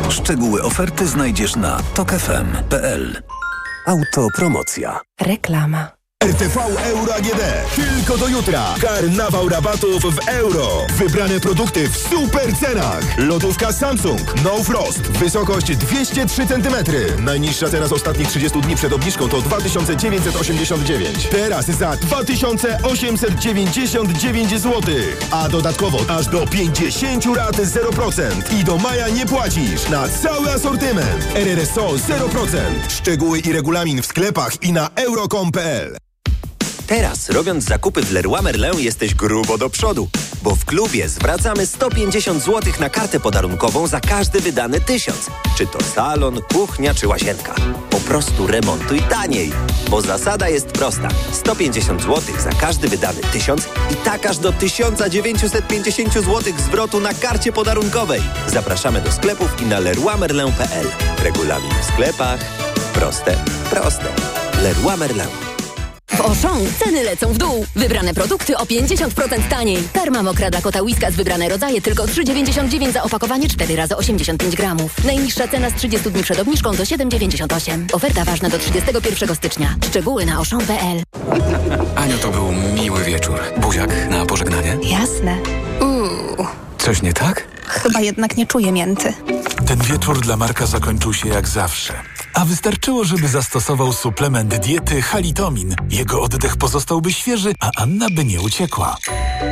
Szczegóły oferty znajdziesz na tokefm.pl. Autopromocja. Reklama. RTV Euro AGD. Tylko do jutra. Karnawał rabatów w euro. Wybrane produkty w super cenach. Lodówka Samsung No Frost. Wysokość 203 cm. Najniższa cena z ostatnich 30 dni przed obniżką to 2989. Teraz za 2899 zł. A dodatkowo aż do 50 rat 0%. I do maja nie płacisz na cały asortyment. RRSO 0%. Szczegóły i regulamin w sklepach i na euro.com.pl. Teraz, robiąc zakupy w Leroy Merlin, jesteś grubo do przodu. Bo w klubie zwracamy 150 zł na kartę podarunkową za każdy wydany tysiąc. Czy to salon, kuchnia czy łazienka. Po prostu remontuj taniej. Bo zasada jest prosta. 150 zł za każdy wydany tysiąc i tak aż do 1950 zł zwrotu na karcie podarunkowej. Zapraszamy do sklepów i na leroymerlin.pl. Regulamin w sklepach. Proste, proste. Leroy Merlin. W Auchan ceny lecą w dół. Wybrane produkty o 50% taniej. Karma mokra dla kota Whiskas wybrane rodzaje tylko 3,99 za opakowanie 4 razy 85 gramów. Najniższa cena z 30 dni przed obniżką do 7,98. Oferta ważna do 31 stycznia. Szczegóły na auchan.pl Aniu, to był miły wieczór. Buziak na pożegnanie? Jasne. Coś nie tak? chyba jednak nie czuję mięty. Ten wieczór dla Marka zakończył się jak zawsze. A wystarczyło, żeby zastosował suplement diety Halitomin. Jego oddech pozostałby świeży, a Anna by nie uciekła.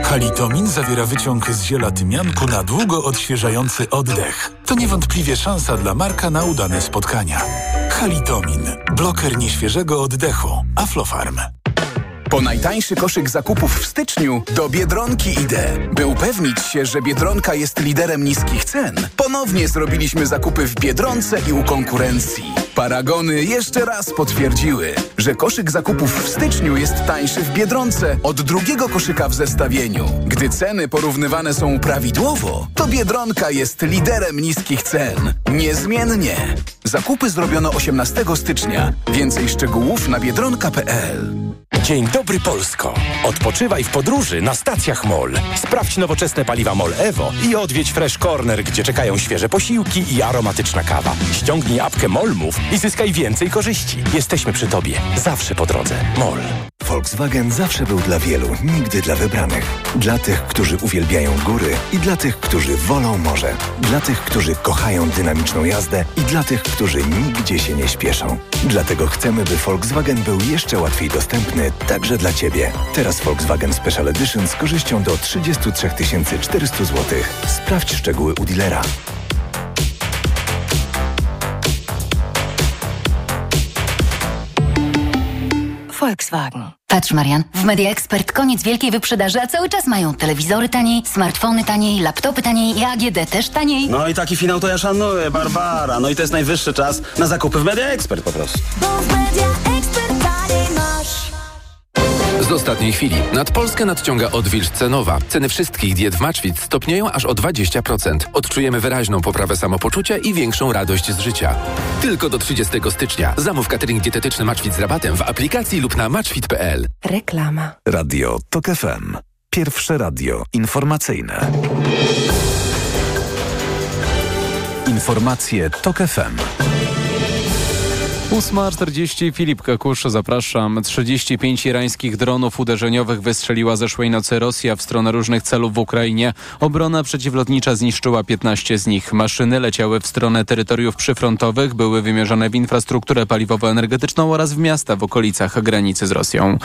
Halitomin zawiera wyciąg z ziela tymianku na długo odświeżający oddech. To niewątpliwie szansa dla Marka na udane spotkania. Halitomin. Bloker nieświeżego oddechu. Aflofarm. Po najtańszy koszyk zakupów w styczniu do Biedronki idę. By upewnić się, że Biedronka jest liderem niskich cen, ponownie zrobiliśmy zakupy w Biedronce i u konkurencji. Paragony jeszcze raz potwierdziły, że koszyk zakupów w styczniu jest tańszy w Biedronce od drugiego koszyka w zestawieniu. Gdy ceny porównywane są prawidłowo, to Biedronka jest liderem niskich cen. Niezmiennie. Zakupy zrobiono 18 stycznia. Więcej szczegółów na biedronka.pl. Dzień dobry Polsko. Odpoczywaj w podróży na stacjach MOL. Sprawdź nowoczesne paliwa MOL Evo i odwiedź Fresh Corner, gdzie czekają świeże posiłki i aromatyczna kawa. Ściągnij apkę MOL Move i zyskaj więcej korzyści. Jesteśmy przy Tobie. Zawsze po drodze. MOL. Volkswagen zawsze był dla wielu, nigdy dla wybranych. Dla tych, którzy uwielbiają góry i dla tych, którzy wolą morze. Dla tych, którzy kochają dynamiczną jazdę i dla tych, którzy nigdzie się nie śpieszą. Dlatego chcemy, by Volkswagen był jeszcze łatwiej dostępny także dla Ciebie. Teraz Volkswagen Special Edition z korzyścią do 33 400 zł. Sprawdź szczegóły u dealera. Volkswagen. Patrz, Marian, w Media Expert koniec wielkiej wyprzedaży, a cały czas mają telewizory taniej, smartfony taniej, laptopy taniej i AGD też taniej. No i taki finał to ja szanuję, Barbara. No i to jest najwyższy czas na zakupy w Media Expert po prostu. Z ostatniej chwili nad Polskę nadciąga odwilż cenowa. Ceny wszystkich diet w Maczwit stopnieją aż o 20%. Odczujemy wyraźną poprawę samopoczucia i większą radość z życia. Tylko do 30 stycznia. Zamów catering dietetyczny Maczwit z rabatem w aplikacji lub na maczwit.pl. Reklama. Radio TOK FM. Pierwsze radio informacyjne. Informacje TOK FM. 8.40 Filip Kakusz, zapraszam. 35 irańskich dronów uderzeniowych wystrzeliła zeszłej nocy Rosja w stronę różnych celów w Ukrainie. Obrona przeciwlotnicza zniszczyła 15 z nich. Maszyny leciały w stronę terytoriów przyfrontowych, były wymierzone w infrastrukturę paliwowo-energetyczną oraz w miasta w okolicach granicy z Rosją.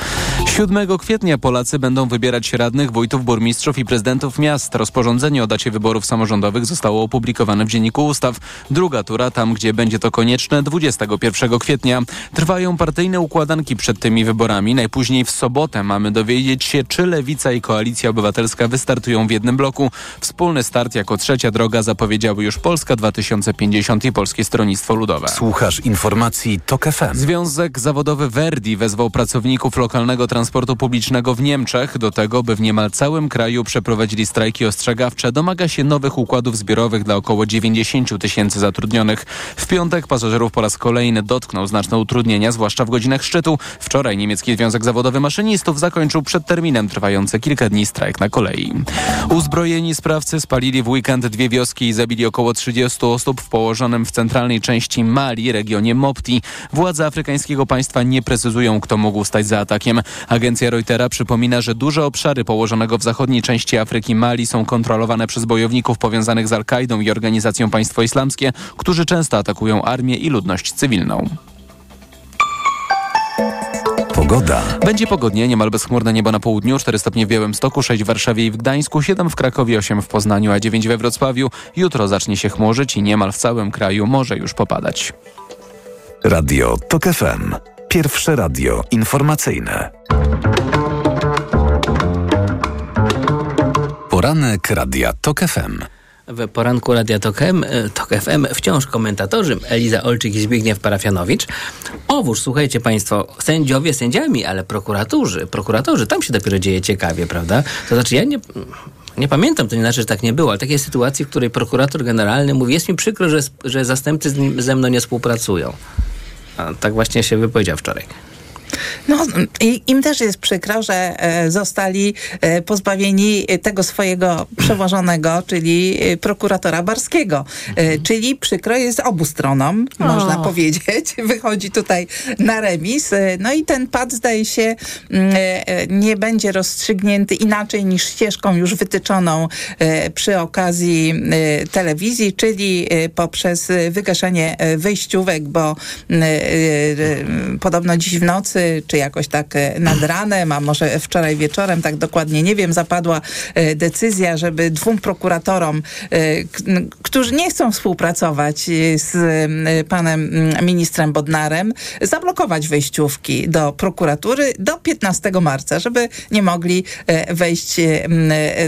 7 kwietnia Polacy będą wybierać radnych, wójtów, burmistrzów i prezydentów miast. Rozporządzenie o dacie wyborów samorządowych zostało opublikowane w Dzienniku Ustaw. Druga tura, tam gdzie będzie to konieczne, 21 kwietnia. Trwają partyjne układanki przed tymi wyborami. Najpóźniej w sobotę mamy dowiedzieć się, czy Lewica i Koalicja Obywatelska wystartują w jednym bloku. Wspólny start jako trzecia droga zapowiedziały już Polska 2050 i Polskie Stronnictwo Ludowe. Słuchasz informacji TOK FM. Związek zawodowy Verdi wezwał pracowników lokalnego transportu publicznego w Niemczech do tego, by w niemal całym kraju przeprowadzili strajki ostrzegawcze. Domaga się nowych układów zbiorowych dla około 90 tysięcy zatrudnionych. W piątek pasażerów po raz kolejny dotknął znaczne utrudnienia, zwłaszcza w godzinach szczytu. Wczoraj niemiecki Związek Zawodowy Maszynistów zakończył przed terminem trwający kilka dni strajk na kolei. Uzbrojeni sprawcy spalili w weekend dwie wioski i zabili około 30 osób w położonym w centralnej części Mali, regionie Mopti. Władze afrykańskiego państwa nie precyzują, kto mógł stać za atakiem. Agencja Reutera przypomina, że duże obszary położonego w zachodniej części Afryki Mali są kontrolowane przez bojowników powiązanych z Al-Kaidą i Organizacją Państwo Islamskie, którzy często atakują armię i ludność cywilną. Pogoda. Będzie pogodnie, niemal bezchmurne niebo na południu, 4 stopnie w Białymstoku, 6 w Warszawie i w Gdańsku, 7 w Krakowie, 8 w Poznaniu, a 9 we Wrocławiu. Jutro zacznie się chmurzyć i niemal w całym kraju może już popadać. Radio TOK FM. Pierwsze radio informacyjne. Poranek Radia TOK FM. W poranku Radia Tok, FM wciąż komentatorzy Eliza Olczyk i Zbigniew Parafianowicz. Owóż, słuchajcie Państwo, sędziowie sędziami, ale prokuratorzy, prokuratorzy, tam się dopiero dzieje ciekawie, prawda? To znaczy ja nie... Nie pamiętam, to nie znaczy, że tak nie było, ale takiej sytuacji, w której prokurator generalny mówi, jest mi przykro, że, że zastępcy z nim, ze mną nie współpracują. A tak właśnie się wypowiedział wczoraj. No, im też jest przykro, że e, zostali e, pozbawieni tego swojego przełożonego, czyli e, prokuratora Barskiego. E, Czyli przykro jest obu stronom, O. można powiedzieć. Wychodzi tutaj na remis. No i ten pad zdaje się mm, nie będzie rozstrzygnięty inaczej niż ścieżką już wytyczoną przy okazji telewizji, czyli poprzez wygaszenie wejściówek, bo m, e, podobno dziś w nocy, czy jakoś tak e, nad ranem, a może wczoraj wieczorem, tak dokładnie nie wiem, zapadła e, decyzja, żeby dwóm prokuratorom, e, którzy nie chcą współpracować z panem mm, ministrem Bodnarem, zablokować wejściówki do prokuratury do 15 marca, żeby nie mogli wejść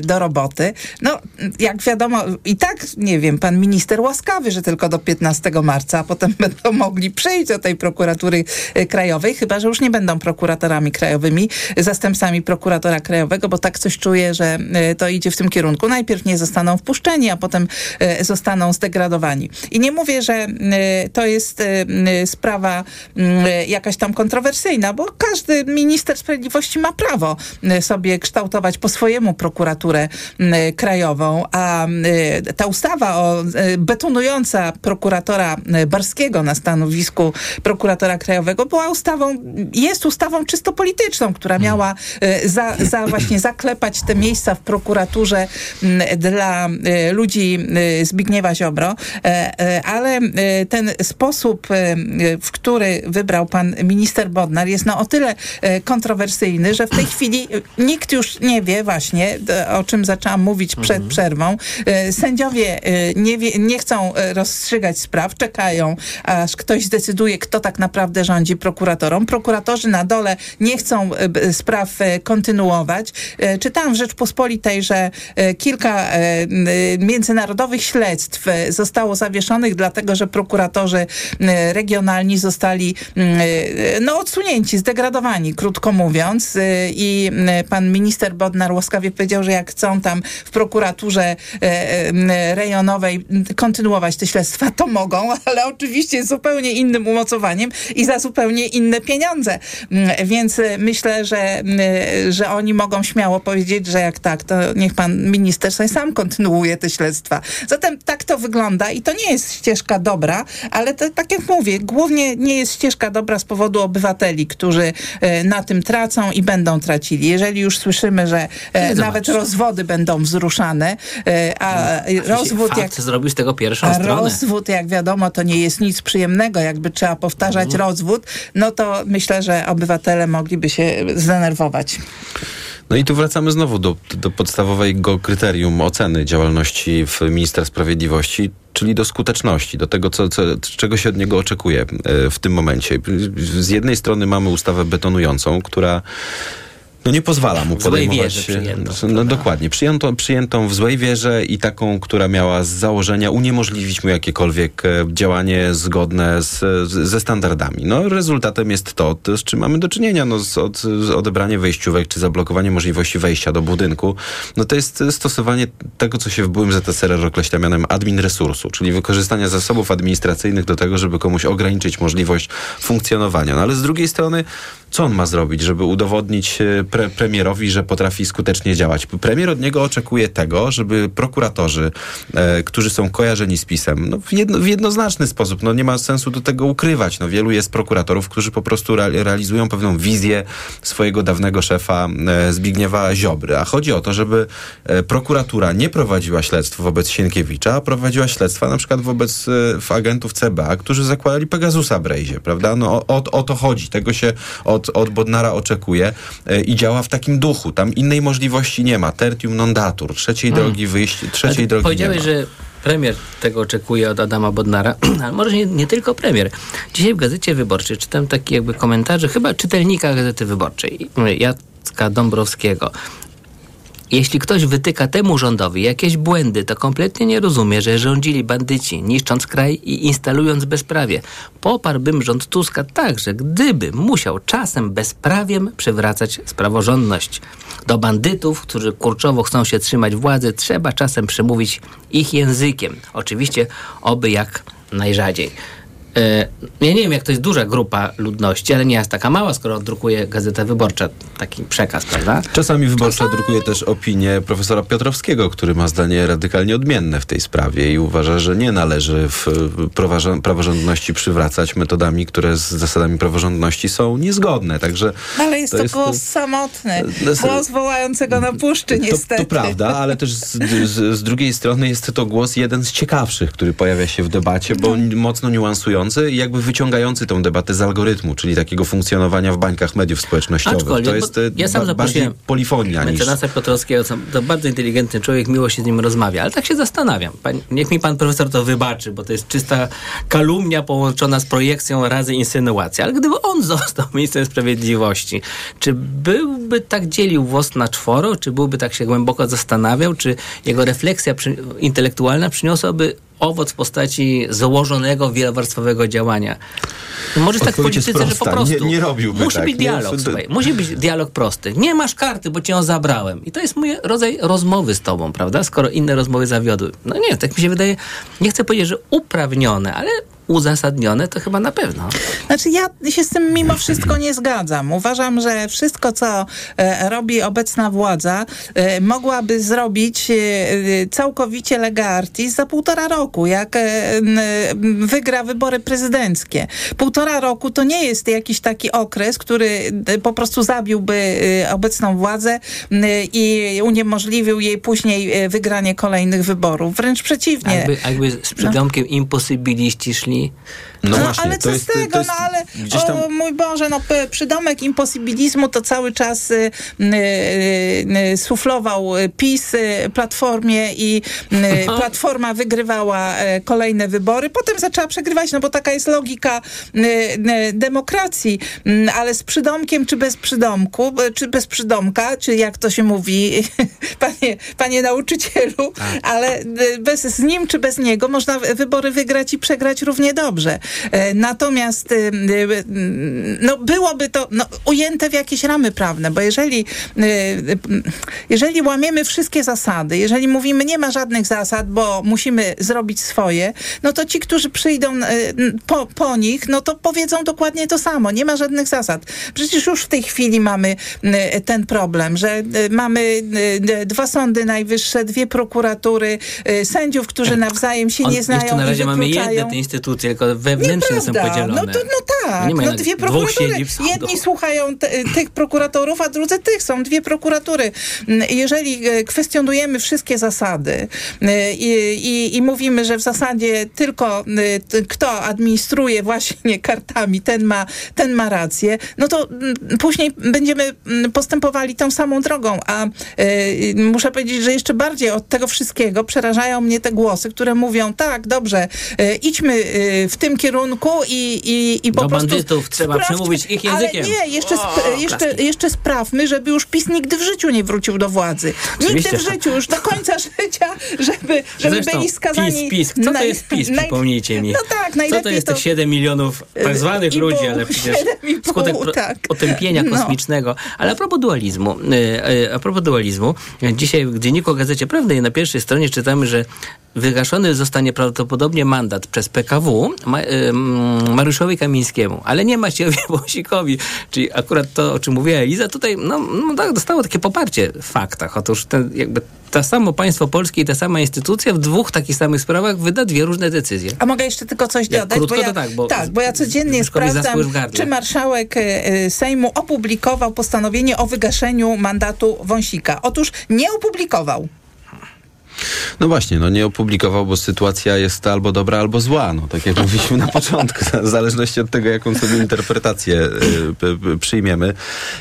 do roboty. No, jak wiadomo, i tak, nie wiem, pan minister łaskawy, że tylko do 15 marca, a potem będą mogli przejść do tej prokuratury krajowej, chyba, że już nie będą prokuratorami krajowymi, zastępcami prokuratora krajowego, bo tak coś czuję, że e, to idzie w tym kierunku. Najpierw nie zostaną wpuszczeni, a potem e, zostaną zdegradowani. I nie mówię, że e, to jest sprawa jakaś tam kontrowersyjna, bo każdy minister sprawiedliwości ma prawo sobie kształtować po swojemu prokuraturę krajową, a ta ustawa o, betonująca prokuratora Barskiego na stanowisku prokuratora krajowego była ustawą, jest ustawą czysto polityczną, która miała e, za, za właśnie zaklepać te miejsca w prokuraturze m, dla e, ludzi e, Zbigniewa Ziobro, ale ten sposób, w który wybrał pan minister Bodnar jest no o tyle kontrowersyjny, że w tej chwili nikt już nie wie właśnie, o czym zaczęłam mówić przed przerwą. E, Sędziowie nie, wie, nie chcą rozstrzygać spraw, czekają, aż ktoś zdecyduje, kto tak naprawdę rządzi prokuratorom. Prokuratorzy na dole nie chcą e, spraw e, kontynuować. E, Czytałam w Rzeczpospolitej, że kilka międzynarodowych śledztw zostało zawieszonych, dlatego że prokuratorzy regionalni zostali no, odsunięci, zdegradowani, krótko mówiąc. I pan minister Bodnar łaskawie powiedział, że jak chcą tam w prokuraturze rejonowej kontynuować te śledztwa, to mogą, ale oczywiście zupełnie innym umocowaniem i za zupełnie inne pieniądze. Mm, Więc e, myślę, że, mm, że oni mogą śmiało powiedzieć, że jak tak, to niech pan minister sobie sam kontynuuje te śledztwa. Zatem tak to wygląda i to nie jest ścieżka dobra, ale to, tak jak mówię, głównie nie jest ścieżka dobra z powodu obywateli, którzy e, na tym tracą i będą tracili. Jeżeli już słyszymy, że Nie nawet zobaczy. rozwody będą wzruszane, a rozwód jak zrobił z tego pierwszą a stronę. rozwód, jak wiadomo, to nie jest nic przyjemnego. Jakby trzeba powtarzać Mhm. rozwód, no to myślę, że obywatele mogliby się zdenerwować. No i tu wracamy znowu do, do podstawowego kryterium oceny działalności w ministra sprawiedliwości, czyli do skuteczności, do tego, co, co, czego się od niego oczekuje e, w tym momencie. Z jednej strony mamy ustawę betonującą, która no nie pozwala mu W złej podejmować... wierze przyjętą, no, dokładnie. Przyjętą, przyjętą w złej wierze i taką, która miała z założenia uniemożliwić mu jakiekolwiek e, działanie zgodne z, ze standardami. No rezultatem jest to, to, z czym mamy do czynienia, no, z, od, z odebranie wejściówek czy zablokowanie możliwości wejścia do budynku. No to jest stosowanie tego, co się w byłym ZSRR określa mianem admin resursu, czyli wykorzystania zasobów administracyjnych do tego, żeby komuś ograniczyć możliwość funkcjonowania. No ale z drugiej strony, co on ma zrobić, żeby udowodnić e, pre, premierowi, że potrafi skutecznie działać? Premier od niego oczekuje tego, żeby prokuratorzy, e, którzy są kojarzeni z PiSem, no w, jedno, w jednoznaczny sposób, no nie ma sensu do tego ukrywać. No wielu jest prokuratorów, którzy po prostu re, realizują pewną wizję swojego dawnego szefa e, Zbigniewa Ziobry. A chodzi o to, żeby e, prokuratura nie prowadziła śledztw wobec Sienkiewicza, a prowadziła śledztwa na przykład wobec e, agentów CBA, którzy zakładali Pegasusa Brejzie, prawda? No o, o, o to chodzi. Tego się od, od Bodnara oczekuje e, i działa w takim duchu. Tam innej możliwości nie ma. Tertium non datur. Trzeciej Hmm. drogi wyjść, trzeciej drogi nie Powiedziałeś, ma. że premier tego oczekuje od Adama Bodnara, ale może nie, nie tylko premier. Dzisiaj w Gazecie Wyborczej czytam takie jakby komentarze, chyba czytelnika Gazety Wyborczej, Jacka Dąbrowskiego. Jeśli ktoś wytyka temu rządowi jakieś błędy, to kompletnie nie rozumie, że rządzili bandyci, niszcząc kraj i instalując bezprawie. Poparłbym rząd Tuska także, gdyby musiał czasem bezprawiem przywracać praworządność. Do bandytów, którzy kurczowo chcą się trzymać władzy, trzeba czasem przemówić ich językiem. Oczywiście, oby jak najrzadziej. E, ja nie wiem, jak to jest duża grupa ludności, ale nie jest taka mała, skoro drukuje Gazeta Wyborcza taki przekaz, prawda? Czasami Wyborcza drukuje też opinię profesora Piotrowskiego, który ma zdanie radykalnie odmienne w tej sprawie i uważa, że nie należy w praworząd- praworządności przywracać metodami, które z zasadami praworządności są niezgodne. Także No, ale jest to, głos samotny. Głos wołającego na puszczy, niestety. To, to prawda, ale też z, z, z drugiej strony jest to głos jeden z ciekawszych, który pojawia się w debacie, bo No. mocno i jakby wyciągający tę debatę z algorytmu, czyli takiego funkcjonowania w bańkach mediów społecznościowych. Aczkolwiek, to jest e, ja sam ba- bardziej polifonia niż... Mecenasa Piotrowskiego, to bardzo inteligentny człowiek, miło się z nim rozmawia, ale tak się zastanawiam. Niech mi pan profesor to wybaczy, bo to jest czysta kalumnia połączona z projekcją razy insynuacja. Ale gdyby on został ministrem sprawiedliwości, czy byłby tak dzielił włos na czworo, czy byłby tak się głęboko zastanawiał, czy jego refleksja przy, intelektualna przyniosłaby owoc w postaci założonego, wielowarstwowego działania. No Może tak w polityce, że po prosta. Nie- prostu nie robiłby musi tak, być nie? dialog, To- słuchaj. Musi być dialog prosty. Nie masz karty, bo cię ją zabrałem. I to jest mój rodzaj rozmowy z tobą, prawda? Skoro inne rozmowy zawiodły. No nie, tak mi się wydaje, nie chcę powiedzieć, że uprawnione, ale uzasadnione to chyba na pewno. Znaczy ja się z tym mimo wszystko nie zgadzam. Uważam, że wszystko, co e, robi obecna władza, e, mogłaby zrobić e, całkowicie lega artis za półtora roku, jak wygra wybory prezydenckie. Półtora roku to nie jest jakiś taki okres, który po prostu zabiłby obecną władzę i uniemożliwił jej później wygranie kolejnych wyborów. Wręcz przeciwnie. Jakby, jakby z przydomkiem imposybiliści szli. me. No, No, właśnie, ale to co jest, z tego, jest no ale tam... o mój Boże, no przydomek imposybilizmu to cały czas y, y, y, suflował y, PiS y, Platformie i y, Platforma wygrywała y, kolejne wybory. Potem zaczęła przegrywać, no bo taka jest logika y, y, demokracji, Mm, ale z przydomkiem czy bez przydomku, y, czy bez przydomka, czy jak to się mówi, panie, panie nauczycielu, ale y, bez, z nim czy bez niego można wy- wybory wygrać i przegrać równie dobrze. E, Natomiast y, y, no, byłoby to no, ujęte w jakieś ramy prawne, bo jeżeli, y, y, jeżeli łamiemy wszystkie zasady, jeżeli mówimy nie ma żadnych zasad, bo musimy zrobić swoje, no to ci, którzy przyjdą y, po, po nich, no to powiedzą dokładnie to samo. Nie ma żadnych zasad. Przecież już w tej chwili mamy y, ten problem, że y, mamy y, dwa sądy najwyższe, dwie prokuratury, y, sędziów, którzy nawzajem się On, nie znają jeszcze na i razie mamy jedne te instytucje, tylko wewnętrznie są Nieprawda. podzielone. No, to, no tak, no jednak dwie prokuratury. Jedni słuchają te, tych prokuratorów, a drudzy tych. Są dwie prokuratury. Mm, Jeżeli e, kwestionujemy wszystkie zasady e, i, i, i mówimy, że w zasadzie tylko t- kto administruje właśnie kartami, ten ma, ten ma rację, no to mm, później będziemy mm, postępowali tą samą drogą. A e, muszę powiedzieć, że jeszcze bardziej od tego wszystkiego przerażają mnie te głosy, które mówią, tak, dobrze, e, idźmy e, w tym kierunku i, i, i po Do prostu... bandytów trzeba sprawdźmy- przemówić ich językiem. Ale nie, jeszcze, O, jeszcze, jeszcze sprawmy, żeby już PiS nigdy w życiu nie wrócił do władzy. Oczywiście. Nigdy w życiu, już do końca życia, żeby, żeby Zresztą byli skazani... PiS, PiS. Co to jest PiS, przypomnijcie mi. No tak, Co najlepiej to jest te 7 milionów tak zwanych ludzi, pół, ale przecież pół, skutek tak. otępienia No. kosmicznego. Ale a propos dualizmu, e, e, a propos dualizmu, dzisiaj w Dzienniku o Gazecie Prawnej na pierwszej stronie czytamy, że wygaszony zostanie prawdopodobnie mandat przez PKW Mariuszowi Kamińskiemu, ale nie Maciejowi Wąsikowi. Czyli akurat to, o czym mówiła Eliza, tutaj no, no tak, dostało takie poparcie w faktach. Otóż ten, jakby to samo państwo polskie i ta sama instytucja w dwóch takich samych sprawach wyda dwie różne decyzje. A mogę jeszcze tylko coś dodać? krótko, bo ja, tak, bo- bo ja codziennie sprawdzam, czy marszałek e, e, Sejmu opublikował postanowienie o wygaszeniu mandatu Wąsika. Otóż nie opublikował. No właśnie, no nie opublikował, bo sytuacja jest albo dobra, albo zła. No, tak jak mówiliśmy na początku, w zależności od tego, jaką sobie interpretację y, przyjmiemy.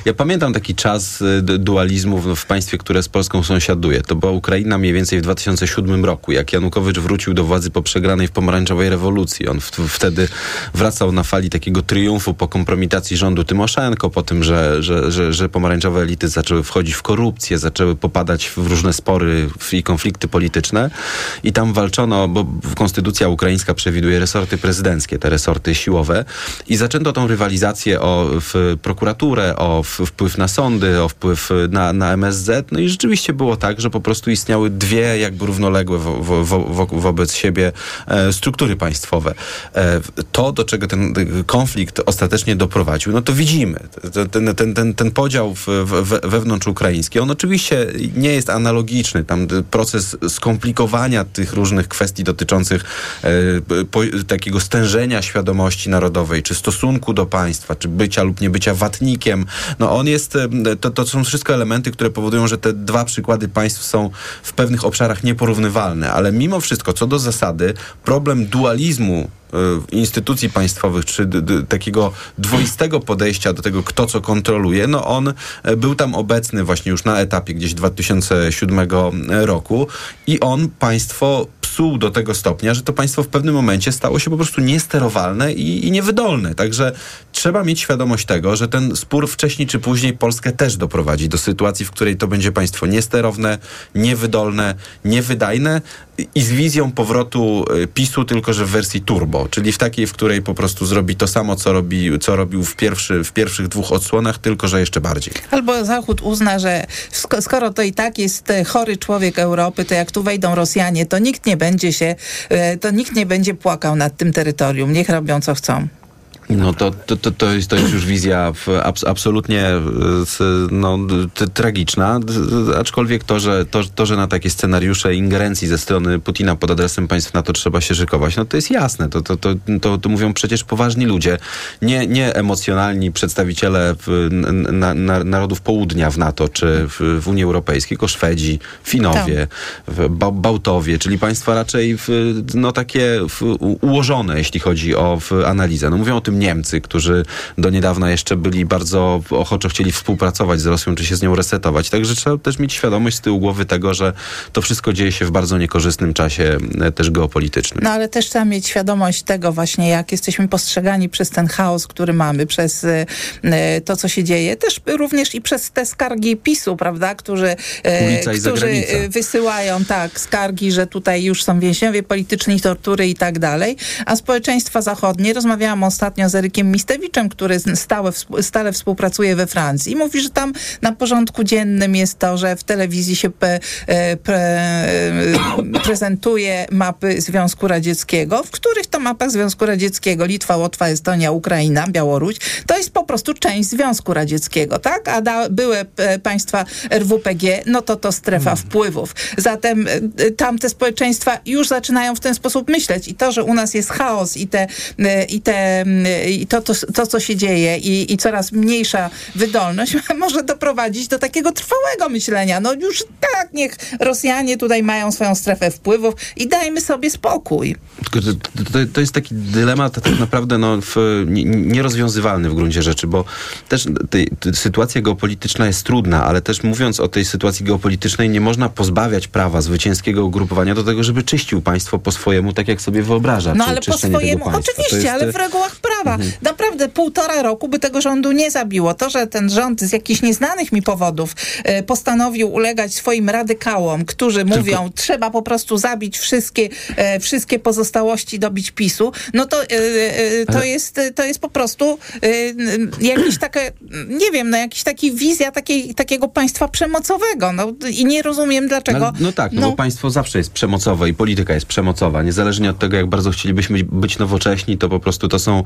Ja pamiętam taki czas y, dualizmu w, państwie, które z Polską sąsiaduje. To była Ukraina mniej więcej w 2007 roku, jak Janukowycz wrócił do władzy po przegranej w pomarańczowej rewolucji. On wtedy wracał na fali takiego triumfu po kompromitacji rządu Tymoszenko, po tym, że, że, że, że pomarańczowe elity zaczęły wchodzić w korupcję, zaczęły popadać w różne spory i konflikty resorty polityczne i tam walczono, bo konstytucja ukraińska przewiduje resorty prezydenckie, te resorty siłowe i zaczęto tą rywalizację o prokuraturę, o wpływ na sądy, o wpływ na, na MSZ. No i rzeczywiście było tak, że po prostu istniały dwie jakby równoległe wo, wo, wo, wobec siebie e, struktury państwowe. E, to, do czego ten konflikt ostatecznie doprowadził, no to widzimy. Ten, ten, ten, ten podział w, w, wewnątrz ukraiński, on oczywiście nie jest analogiczny. Tam proces skomplikowania tych różnych kwestii dotyczących e, po, takiego stężenia świadomości narodowej, czy stosunku do państwa, czy bycia lub nie bycia watnikiem, no on jest, e, to, to są wszystko elementy, które powodują, że te dwa przykłady państw są w pewnych obszarach nieporównywalne, ale mimo wszystko, co do zasady, problem dualizmu instytucji państwowych, czy takiego dwoistego podejścia do tego, kto co kontroluje, no on e, był tam obecny właśnie już na etapie gdzieś 2007 roku i on państwo psuł do tego stopnia, że to państwo w pewnym momencie stało się po prostu niesterowalne i, i niewydolne. Także trzeba mieć świadomość tego, że ten spór wcześniej czy później Polskę też doprowadzi do sytuacji, w której to będzie państwo niesterowne, niewydolne, niewydajne i z wizją powrotu y, PiSu, tylko że w wersji turbo, czyli w takiej, w której po prostu zrobi to samo, co, robi, co robił w, pierwszy, w pierwszych dwóch odsłonach, tylko że jeszcze bardziej. Albo Zachód uzna, że skoro to i tak jest e, chory człowiek Europy, to jak tu wejdą Rosjanie, to nikt nie będzie się, e, to nikt nie będzie płakał nad tym terytorium. Niech robią co chcą. No to, to, to, to, jest, to jest już wizja abs, absolutnie no, tragiczna, aczkolwiek to że, to, to, że na takie scenariusze ingerencji ze strony Putina pod adresem państw NATO trzeba się szykować, no to jest jasne. To, to, to, to, to mówią przecież poważni ludzie, nie, nie emocjonalni przedstawiciele na, na, narodów południa w NATO czy w, w Unii Europejskiej, tylko Szwedzi, Finowie, ba, Bałtowie, czyli państwa raczej w, no, takie ułożone, jeśli chodzi o analizę. No mówią o tym Niemcy, którzy do niedawna jeszcze byli bardzo ochoczo chcieli współpracować z Rosją, czy się z nią resetować. Także trzeba też mieć świadomość z tyłu głowy tego, że to wszystko dzieje się w bardzo niekorzystnym czasie e, też geopolitycznym. No ale też trzeba mieć świadomość tego właśnie, jak jesteśmy postrzegani przez ten chaos, który mamy, przez e, e, to, co się dzieje, też również i przez te skargi PiSu, prawda, którzy, którzy wysyłają tak skargi, że tutaj już są więźniowie polityczni, tortury i tak dalej, a społeczeństwa zachodnie, rozmawiałam ostatnio z Erykiem Mistewiczem, który stale, stale współpracuje we Francji. I mówi, że tam na porządku dziennym jest to, że w telewizji się pre, pre, e, prezentuje mapy Związku Radzieckiego, w których to mapach Związku Radzieckiego Litwa, Łotwa, Estonia, Ukraina, Białoruś, to jest po prostu część Związku Radzieckiego, tak? A da, były e, państwa RWPG, no to to strefa hmm. wpływów. Zatem e, tamte społeczeństwa już zaczynają w ten sposób myśleć i to, że u nas jest chaos i te, i te i to, to, to co się dzieje i, i coraz mniejsza wydolność może doprowadzić do takiego trwałego myślenia. No już tak, niech Rosjanie tutaj mają swoją strefę wpływów i dajmy sobie spokój. To, to, jest taki dylemat tak naprawdę no, w, nierozwiązywalny w gruncie rzeczy, bo też sytuacja geopolityczna jest trudna, ale też mówiąc o tej sytuacji geopolitycznej nie można pozbawiać prawa zwycięskiego ugrupowania do tego, żeby czyścił państwo po swojemu, tak jak sobie wyobraża. No ale po swojemu, oczywiście, jest... ale w regułach prawa. Mhm. Naprawdę półtora roku by tego rządu nie zabiło. To, że ten rząd z jakichś nieznanych mi powodów e, postanowił ulegać swoim radykałom, którzy Tylko... mówią, trzeba po prostu zabić wszystkie, e, wszystkie pozostałości dobić PiSu, no to, e, to, Ale... jest, to jest po prostu jakiś takie, nie wiem, no jakiś taki wizja takiej, takiego państwa przemocowego. No, I nie rozumiem dlaczego. No, no tak, no, no, bo państwo zawsze jest przemocowe i polityka jest przemocowa. Niezależnie od tego, jak bardzo chcielibyśmy być nowocześni, to po prostu to są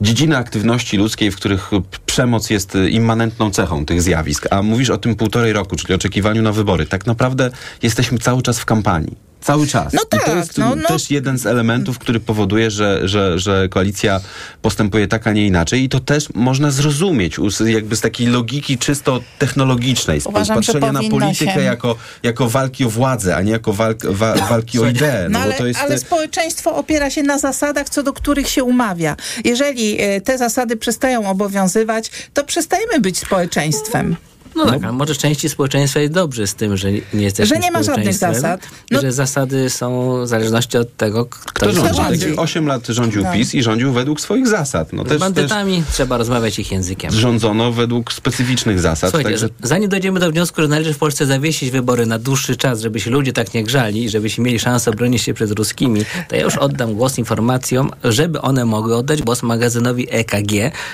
dziedziny aktywności ludzkiej, w których przemoc jest immanentną cechą tych zjawisk. A mówisz o tym półtorej roku, czyli oczekiwaniu na wybory. Tak naprawdę jesteśmy cały czas w kampanii. Cały czas. No tak, I to jest no, no. też jeden z elementów, który powoduje, że, że, że koalicja postępuje tak, a nie inaczej. I to też można zrozumieć jakby z takiej logiki czysto technologicznej, z Uważam, patrzenia na politykę jako, jako walki o władzę, a nie jako walk, wa, walki o ideę. No, no ale, jest... ale społeczeństwo opiera się na zasadach, co do których się umawia. Jeżeli e, te zasady przestają obowiązywać, to przestajemy być społeczeństwem. No tak, a może części społeczeństwa jest dobrze z tym, że nie jesteśmy Że nie ma żadnych zasad. i że zasady są w zależności od tego, kto, Kto jest rządzi? rządzi. Tak, 8 lat rządził No. PiS i rządził według swoich zasad. No Z też, bandytami trzeba rozmawiać ich językiem. też rządzono według specyficznych zasad. Słuchajcie, Także z- zanim dojdziemy do wniosku, że należy w Polsce zawiesić wybory na dłuższy czas, żeby się ludzie tak nie grzali i żebyśmy mieli szansę obronić się przed ruskimi, to ja już oddam głos informacjom, żeby one mogły oddać głos magazynowi EKG,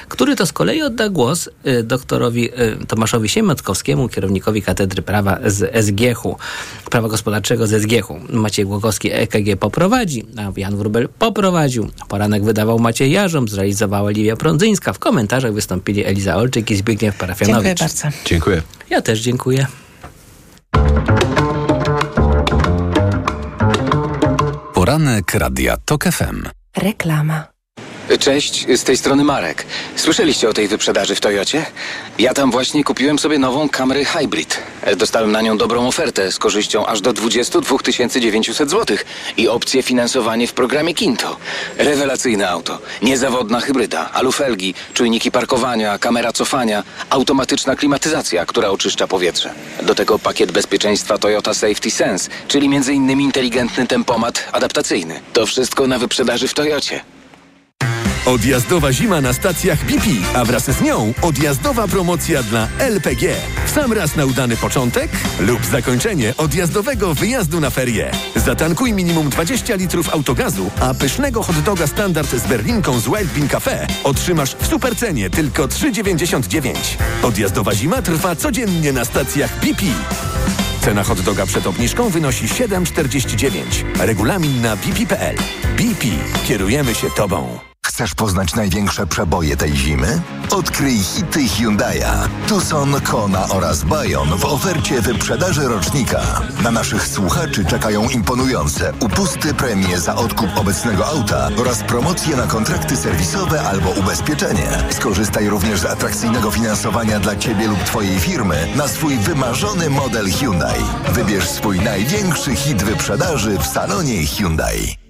który to z kolei odda głos y, doktorowi y, Tomaszowi Siemiatkowskiemu, kierownikowi Katedry Prawa z SGH-u, Prawa Gospodarczego z SGH-u. Maciej Głogowski EKG poprowadzi, a Jan Wrubel poprowadził. Poranek wydawał Maciej Jarząb, zrealizowała Liwia Prądzyńska. W komentarzach wystąpili Eliza Olczyk i Zbigniew Parafianowicz. Dziękuję bardzo. Dziękuję. Ja też dziękuję. Poranek Radia TOK FM. Reklama. Cześć, z tej strony Marek. Słyszeliście o tej wyprzedaży w Toyocie? Ja tam właśnie kupiłem sobie nową Camry Hybrid. Dostałem na nią dobrą ofertę z korzyścią aż do 22 900 zł i opcję finansowanie w programie Kinto. Rewelacyjne auto. Niezawodna hybryda, alufelgi, czujniki parkowania, kamera cofania, automatyczna klimatyzacja, która oczyszcza powietrze. Do tego pakiet bezpieczeństwa Toyota Safety Sense, czyli m.in. inteligentny tempomat adaptacyjny. To wszystko na wyprzedaży w Toyocie. Odjazdowa zima na stacjach BP, a wraz z nią odjazdowa promocja dla LPG. W sam raz na udany początek lub zakończenie odjazdowego wyjazdu na ferie. Zatankuj minimum 20 litrów autogazu, a pysznego hot doga standard z berlinką z Wild Bean Cafe otrzymasz w supercenie tylko 3,99. Odjazdowa zima trwa codziennie na stacjach BP. Cena hot doga przed obniżką wynosi 7,49. Regulamin na bp.pl. BP. Kierujemy się Tobą. Chcesz poznać największe przeboje tej zimy? Odkryj hity Hyundai'a. Tucson, Kona oraz Bayon w ofercie wyprzedaży rocznika. Na naszych słuchaczy czekają imponujące upusty premie za odkup obecnego auta oraz promocje na kontrakty serwisowe albo ubezpieczenie. Skorzystaj również z atrakcyjnego finansowania dla Ciebie lub Twojej firmy na swój wymarzony model Hyundai. Wybierz swój największy hit wyprzedaży w salonie Hyundai.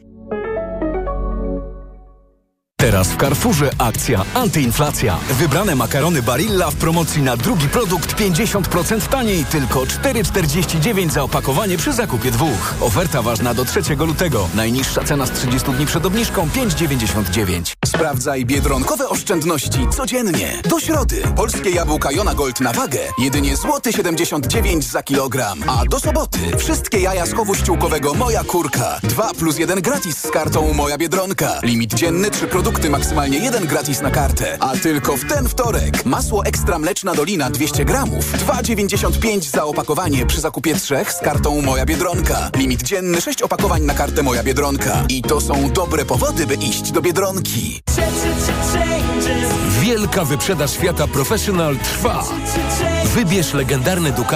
Teraz w Carrefourze akcja antyinflacja. Wybrane makarony Barilla w promocji na drugi produkt 50% taniej, tylko 4,49 za opakowanie przy zakupie dwóch. Oferta ważna do 3 lutego. Najniższa cena z 30 dni przed obniżką 5,99. Sprawdzaj biedronkowe oszczędności codziennie. Do środy polskie jabłka Jona Gold na wagę jedynie złoty 79 za kilogram. A do soboty wszystkie jaja z chowu ściółkowego Moja Kurka. 2 plus 1 gratis z kartą Moja Biedronka. Limit dzienny 3 produkty, maksymalnie jeden gratis na kartę. A tylko w ten wtorek masło ekstra mleczna dolina 200 gramów. 2,95 za opakowanie przy zakupie trzech z kartą Moja Biedronka. Limit dzienny 6 opakowań na kartę Moja Biedronka. I to są dobre powody, by iść do Biedronki. Wielka wyprzedaż świata Professional trwa. Wybierz legendarny Ducati